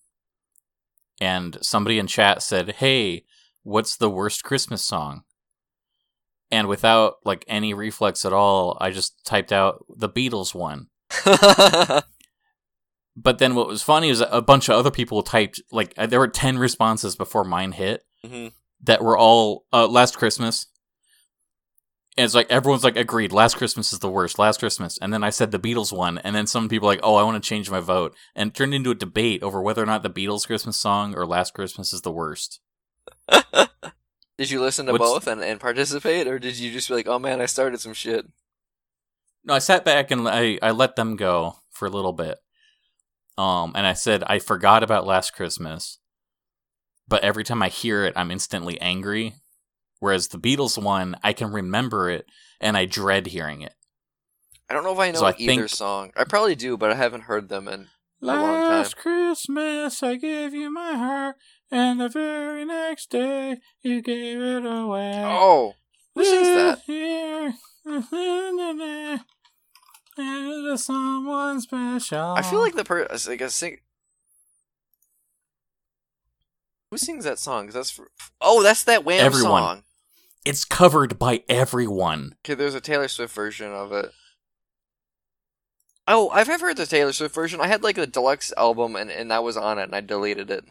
and somebody in chat said, "Hey, what's the worst Christmas song?" And without like any reflex at all, I just typed out the Beatles one. But then what was funny is a bunch of other people typed like uh, there were ten responses before mine hit hmm that were all uh, Last Christmas. And it's like everyone's like agreed. Last Christmas is the worst. Last Christmas, and then I said the Beatles one, and then some people like, oh, I want to change my vote, and it turned into a debate over whether or not the Beatles Christmas song or Last Christmas is the worst. Did you listen to What's- both and, and participate, or did you just be like, oh man, I started some shit? No, I sat back and I I let them go for a little bit, um, and I said I forgot about Last Christmas, but every time I hear it, I'm instantly angry. Whereas the Beatles one, I can remember it, and I dread hearing it. I don't know if I know So I either think- song. I probably do, but I haven't heard them in a long time. Last Christmas I gave you my heart, and the very next day you gave it away. Oh, who sings that? Here, is someone special. I feel like the per like a sing. Who sings that song? that's for... oh, that's that Wham Everyone. song. It's covered by everyone. Okay, there's a Taylor Swift version of it. Oh, I've I've heard the Taylor Swift version. I had like a deluxe album, and, and that was on it, and I deleted it.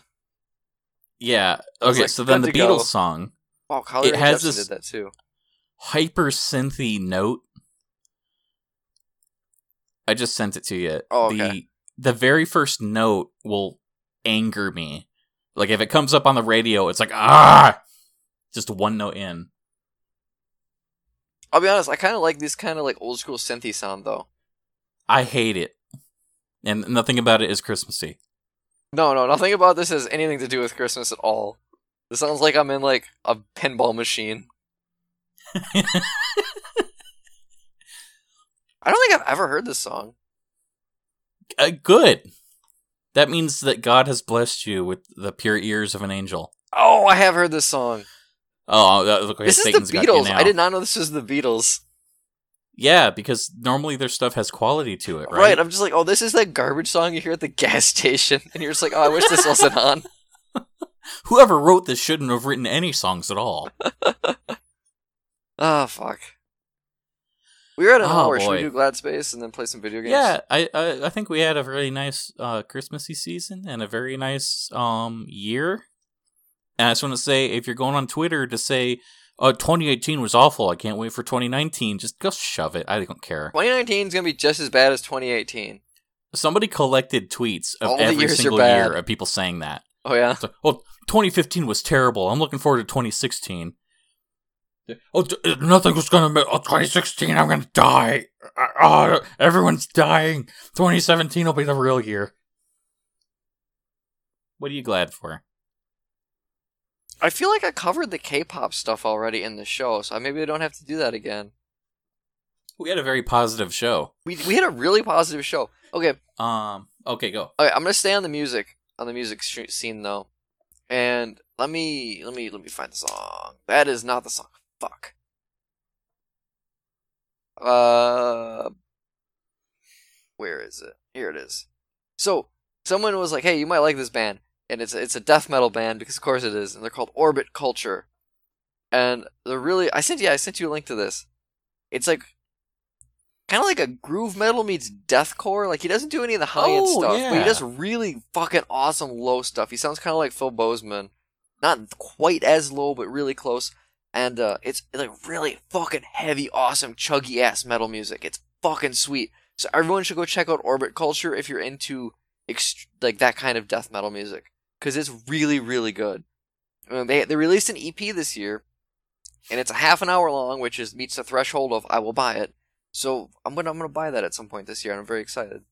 Yeah. Okay, like, so then the to go. Beatles song, Wow, Collier It has this- did that too. hyper synthy note. I just sent it to you. Oh, okay. The the very first note will anger me. Like if it comes up on the radio, it's like ah, just one note in. I'll be honest, I kind of like this kind of like old school synthy sound though. I hate it, and nothing about it is Christmassy. No, no, nothing about this has anything to do with Christmas at all. This sounds like I'm in like a pinball machine. I don't think I've ever heard this song. Uh, good. That means that God has blessed you with the pure ears of an angel. Oh, I have heard this song. Oh, that look like this is the Beatles. I did not know this was the Beatles. Yeah, because normally their stuff has quality to it, Right. right? I'm just like, oh, this is that garbage song you hear at the gas station, and you're just like, oh, I wish this wasn't on. Whoever wrote this shouldn't have written any songs at all. Oh fuck. We were at an Oh, hour. Should we do Glad Space and then play some video games? Yeah, I, I I think we had a really nice uh, Christmassy season and a very nice um year. And I just want to say, if you're going on Twitter to say, "Uh, 2018 was awful. I can't wait for 2019," just go shove it. I don't care. 2019 is gonna be just as bad as 2018. Somebody collected tweets of All every single year of people saying that. Oh yeah. Oh, 2015 was terrible. I'm looking forward to 2016. Oh, d- uh, nothing was gonna. Oh, 2016, I'm gonna die. Uh, everyone's dying. 2017 will be the real year. What are you glad for? I feel like I covered the K-pop stuff already in the show, so maybe I don't have to do that again. We had a very positive show. We we had a really positive show. Okay, Um. Okay, go. okay, I'm gonna stay on the music on the music scene though, and let me let me let me find the song. That is not the song. Fuck. Uh, where is it? Here it is. So someone was like, "Hey, you might like this band," and it's it's a death metal band because of course it is, and they're called Orbit Culture, and they're really. I sent yeah, I sent you a link to this. It's like kind of like a groove metal meets deathcore. Like he doesn't do any of the high end Oh, stuff, but he does really fucking awesome low stuff. He sounds kind of like Phil Bozeman, not quite as low, but really close. And uh, it's like really fucking heavy, awesome, chuggy ass metal music. It's fucking sweet. So everyone should go check out Orbit Culture if you're into ext- like that kind of death metal music, because it's really really good. Uh, they they released an EP this year, and it's a half an hour long, which is meets the threshold of I will buy it. So I'm gonna I'm gonna buy that at some point this year, and I'm very excited.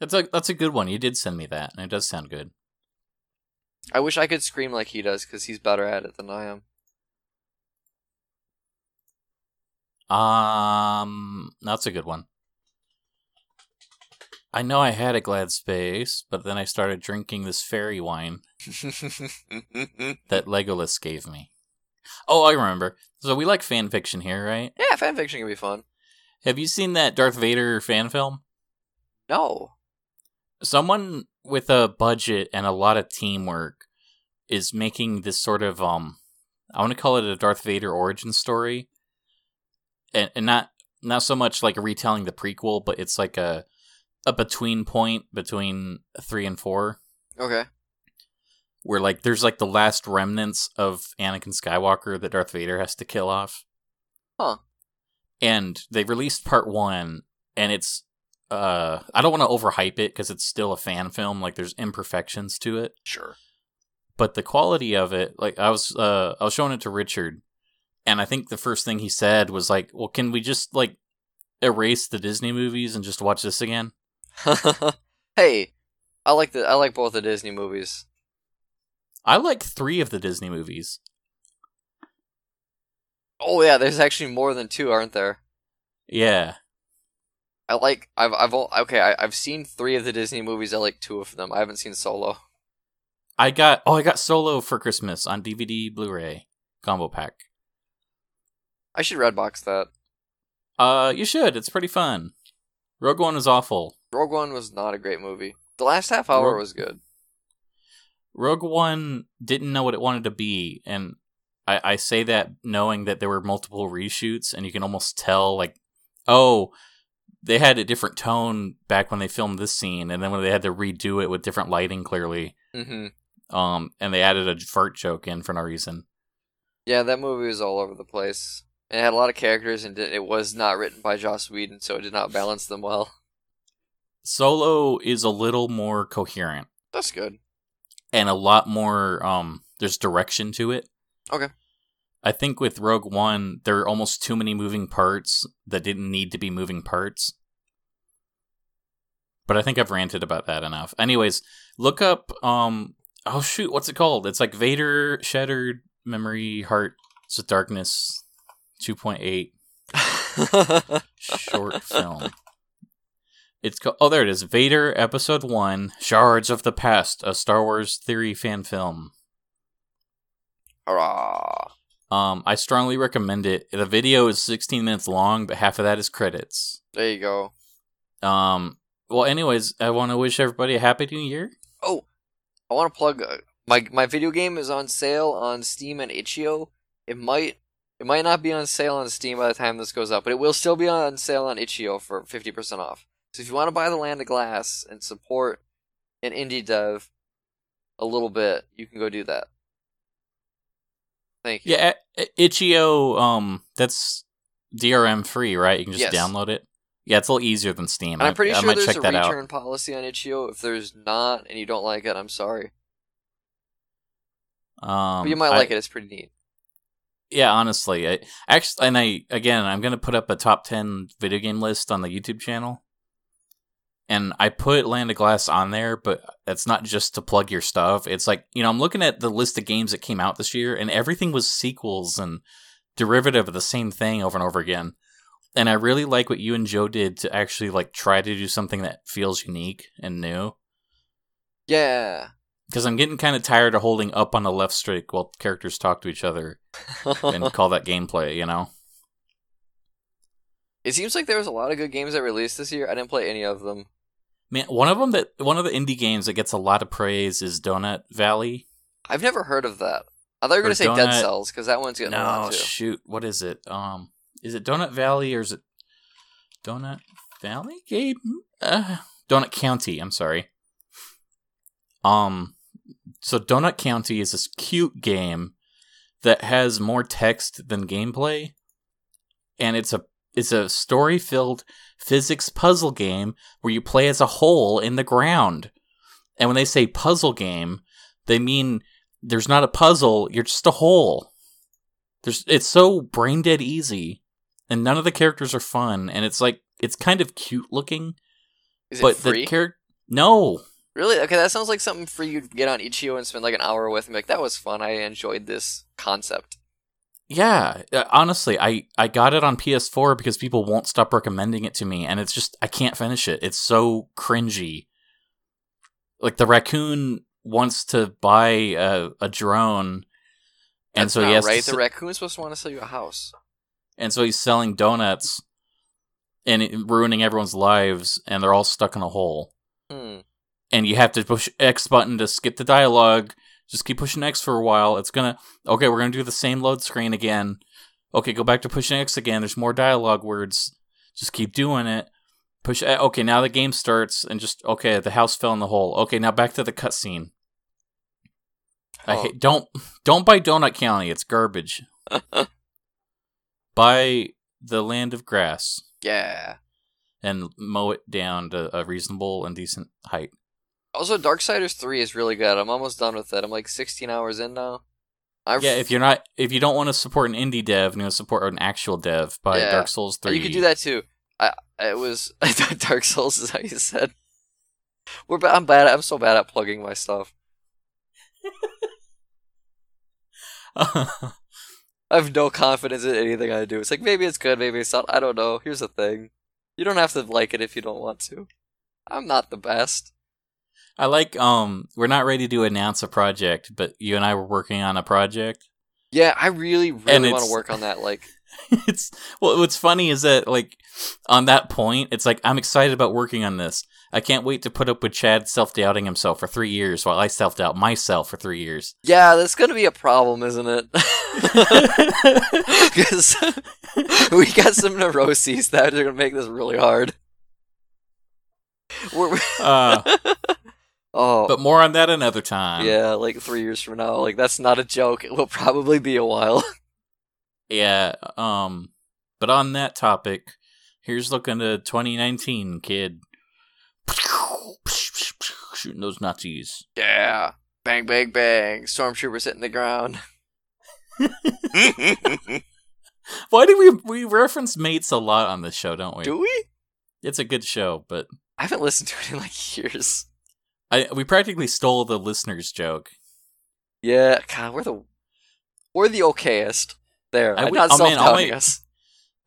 That's a that's a good one. You did send me that, and it does sound good. I wish I could scream like he does, because he's better at it than I am. Um, that's a good one. I know I had a glad space, but then I started drinking this fairy wine that Legolas gave me. Oh, I remember. So we like fan fiction here, right? yeah, fanfiction can be fun. Have you seen that Darth Vader fan film? No. Someone with a budget and a lot of teamwork is making this sort of um I want to call it a Darth Vader origin story. And and not not so much like retelling the prequel, but it's like a a between point between 3 and 4 Okay. where like there's like the last remnants of Anakin Skywalker that Darth Vader has to kill off. Huh. And they released part 1 and it's uh I don't want to overhype it cuz it's still a fan film like there's imperfections to it, Sure. but the quality of it like I was uh I was showing it to Richard and I think the first thing he said was like, "Well, can we just like erase the Disney movies and just watch this again?" hey, I like the I like both the Disney movies. I like 3 of the Disney movies. Oh yeah, there's actually more than two, aren't there? Yeah. I like I've I've okay I, I've seen three of the Disney movies. I like two of them. I haven't seen Solo. I got oh I got Solo for Christmas on DVD Blu-ray combo pack. I should redbox that. Uh you should. It's pretty fun. Rogue One is awful. Rogue One was not a great movie. The last half hour Rogue- was good. Rogue One didn't know what it wanted to be and I, I say that knowing that there were multiple reshoots and you can almost tell like oh they had a different tone back when they filmed this scene and then when they had to redo it with different lighting clearly hmm um and they added a fart joke in for no reason Yeah, that movie was all over the place. It had a lot of characters, and it was not written by Joss Whedon, so it did not balance them well. Solo is a little more coherent That's good. and a lot more um there's direction to it Okay. i think with rogue one there are almost too many moving parts that didn't need to be moving parts but I think I've ranted about that enough. Anyways, look up um oh shoot, what's it called? It's like Vader Shattered Memory Hearts of Darkness 2.8 short film. It's called Oh, there it is. Vader Episode 1 Shards of the Past, a Star Wars theory fan film. Hurrah! Um I strongly recommend it. The video is 16 minutes long, but half of that is credits. There you go. Um well anyways, I want to wish everybody a happy new year. Oh, I want to plug uh, my my video game is on sale on Steam and itch.io. It might it might not be on sale on Steam by the time this goes up, but it will still be on sale on itch.io for fifty percent off. So if you want to buy the Land of Glass and support an indie dev a little bit, you can go do that. Thank you. Yeah, I- itch.io um that's DRM free, right? You can just Yes. download it. Yeah, it's a little easier than Steam. And I'm pretty I, I sure might there's check a that out. return policy on itch.io. If there's not and you don't like it, I'm sorry. Um, But you might I- like it. It's pretty neat. Yeah, honestly, I actually, and I again, I'm gonna put up a top ten video game list on the YouTube channel, and I put Land of Glass on there, but that's not just to plug your stuff. It's like you know, I'm looking at the list of games that came out this year, and everything was sequels and derivative of the same thing over and over again. And I really like what you and Joe did to actually like try to do something that feels unique and new. Yeah. Because I'm getting kind of tired of holding up on the left stick while characters talk to each other and call that gameplay. You know. It seems like there was a lot of good games that released this year. I didn't play any of them. Man, one of them that one of the indie games that gets a lot of praise is Donut Valley. I've never heard of that. I thought you were gonna say Dead Cells because that one's getting a lot too. shoot, what is it? Um, is it Donut Valley or is it Donut Valley game? Uh, Donut County. I'm sorry. Um, so Donut County is this cute game that has more text than gameplay, and it's a it's a story filled physics puzzle game where you play as a hole in the ground. And when they say puzzle game, they mean there's not a puzzle, you're just a hole. There's it's so brain dead easy and none of the characters are fun and it's like it's kind of cute looking, Is but it free? the character No. really? Okay, that sounds like something for you to get on itch.io and spend like an hour with and be like, that was fun. I enjoyed this concept. Yeah, uh, honestly, I I got it on PS4 because people won't stop recommending it to me and it's just I can't finish it. It's so cringy. Like the raccoon wants to buy a, a drone and That's so he has right. to The s- raccoon's supposed to want to sell you a house. and so he's selling donuts and it, ruining everyone's lives and they're all stuck in a hole Hmm. and you have to push x button to skip the dialogue just keep pushing x for a while it's gonna okay we're gonna do the same load screen again okay go back to pushing x again there's more dialogue words just keep doing it push eh, okay now the game starts and just okay the house fell in the hole okay now back to the cutscene I Oh. hate, don't don't buy Donut County. It's garbage. buy the Land of Grass Yeah. and mow it down to a reasonable and decent height. Also, Darksiders 3 is really good. I'm almost done with it. I'm like 16 hours in now. I've, Yeah, if you're not if you don't want to support an indie dev and you want to support an actual dev, buy Yeah. Dark Souls three. You could do that too. I it was I thought Dark Souls is how you said. We're ba- I'm bad. I'm so bad at plugging my stuff. I have no confidence in anything I do. It's like maybe it's good, maybe it's not. I don't know. Here's the thing: you don't have to like it if you don't want to. I'm not the best. I like um we're not ready to announce a project, but you and I were working on a project. Yeah, I really, really want to work on that. Like, it's well what's funny is that like on that point it's like I'm excited about working on this. I can't wait to put up with Chad self-doubting himself for 3 years while I self-doubt myself for 3 years. yeah, that's gonna be a problem, isn't it? Because we got some neuroses that are gonna make this really hard. We're, uh, oh, but more on that another time. yeah, like three years from now. Like that's not a joke. It will probably be a while. Yeah, um but on that topic, here's looking to 2019, kid. Shooting those Nazis. yeah, bang, bang, bang. Stormtroopers hitting the ground. Why do we we reference mates a lot on this show, don't we? Do we? It's a good show, but I haven't listened to it in like years. I we practically stole the listener's joke. Yeah, God, we're the we're the okayest. There, I I'm would- not oh, self doubting us.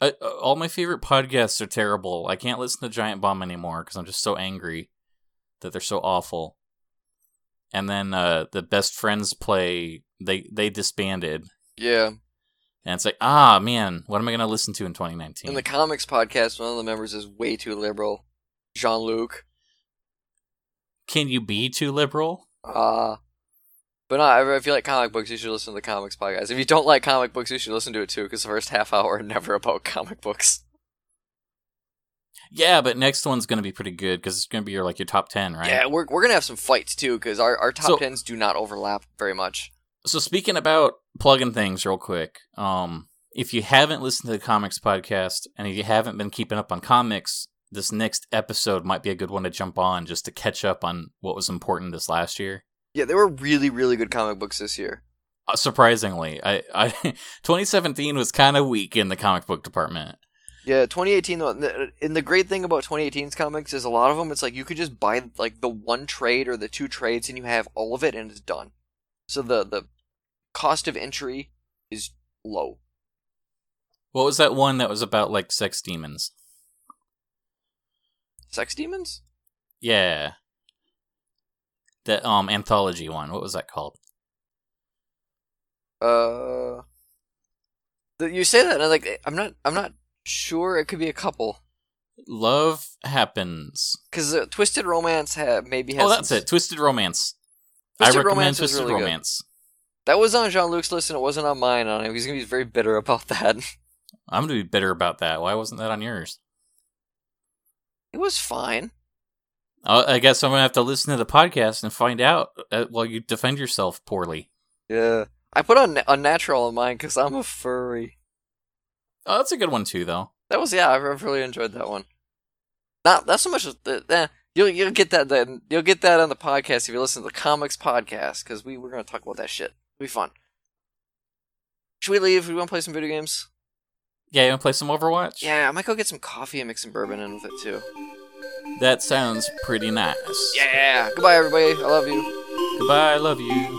I, uh, all my favorite podcasts are terrible. I can't listen to Giant Bomb anymore because I'm just so angry that they're so awful. And then uh, the best friends play. They they disbanded, Yeah, and it's like, ah, man, what am I gonna listen to in 2019? in the comics podcast, one of the members is way too liberal. Jean Luc. Can you be too liberal? Uh but no, I I feel like comic books. You should listen to the comics podcast. If you don't like comic books, you should listen to it too, because the first half hour are never about comic books. Yeah, but next one's gonna be pretty good because it's gonna be your like your top ten, right? Yeah, we're we're gonna have some fights too, because our our top So- tens do not overlap very much. So speaking about plugging things real quick, um, if you haven't listened to the comics podcast and if you haven't been keeping up on comics, this next episode might be a good one to jump on just to catch up on what was important this last year. Yeah, there were really really good comic books this year. Uh, surprisingly, I, I 2017 was kind of weak in the comic book department. Yeah, 2018 though, and the great thing about 2018's comics is a lot of them. It's like you could just buy like the one trade or the two trades, and you have all of it, and it's done. So the the cost of entry is low. What was that one that was about like sex demons? Sex demons? Yeah, The um anthology one. What was that called? Uh, you say that, and I'm like I'm not I'm not sure. It could be a couple Love happens. because uh, Twisted Romance ha- maybe has. Oh, that's some- it. Twisted Romance. Twisted I recommend Romance Twisted really good. Romance. That was on Jean Luc's list, and it wasn't on mine. On him, he's gonna be very bitter about that. I'm gonna be bitter about that. Why wasn't that on yours? It was fine. Uh, I guess I'm gonna have to listen to the podcast and find out uh, while you defend yourself poorly. Yeah, I put on Unnatural on mine because I'm a furry. Oh, that's a good one too, though. That was yeah, I've really enjoyed that one. Not not so much. as Eh, you'll you'll get that then you'll get that on the podcast if you listen to the comics podcast because we we're gonna talk about that shit. It'll be fun. Should we leave? We want to play some video games? Yeah, you wanna play some Overwatch? Yeah, I might go get some coffee and mix some bourbon in with it too. That sounds pretty nice. Yeah. Goodbye, everybody. I love you. Goodbye. I love you.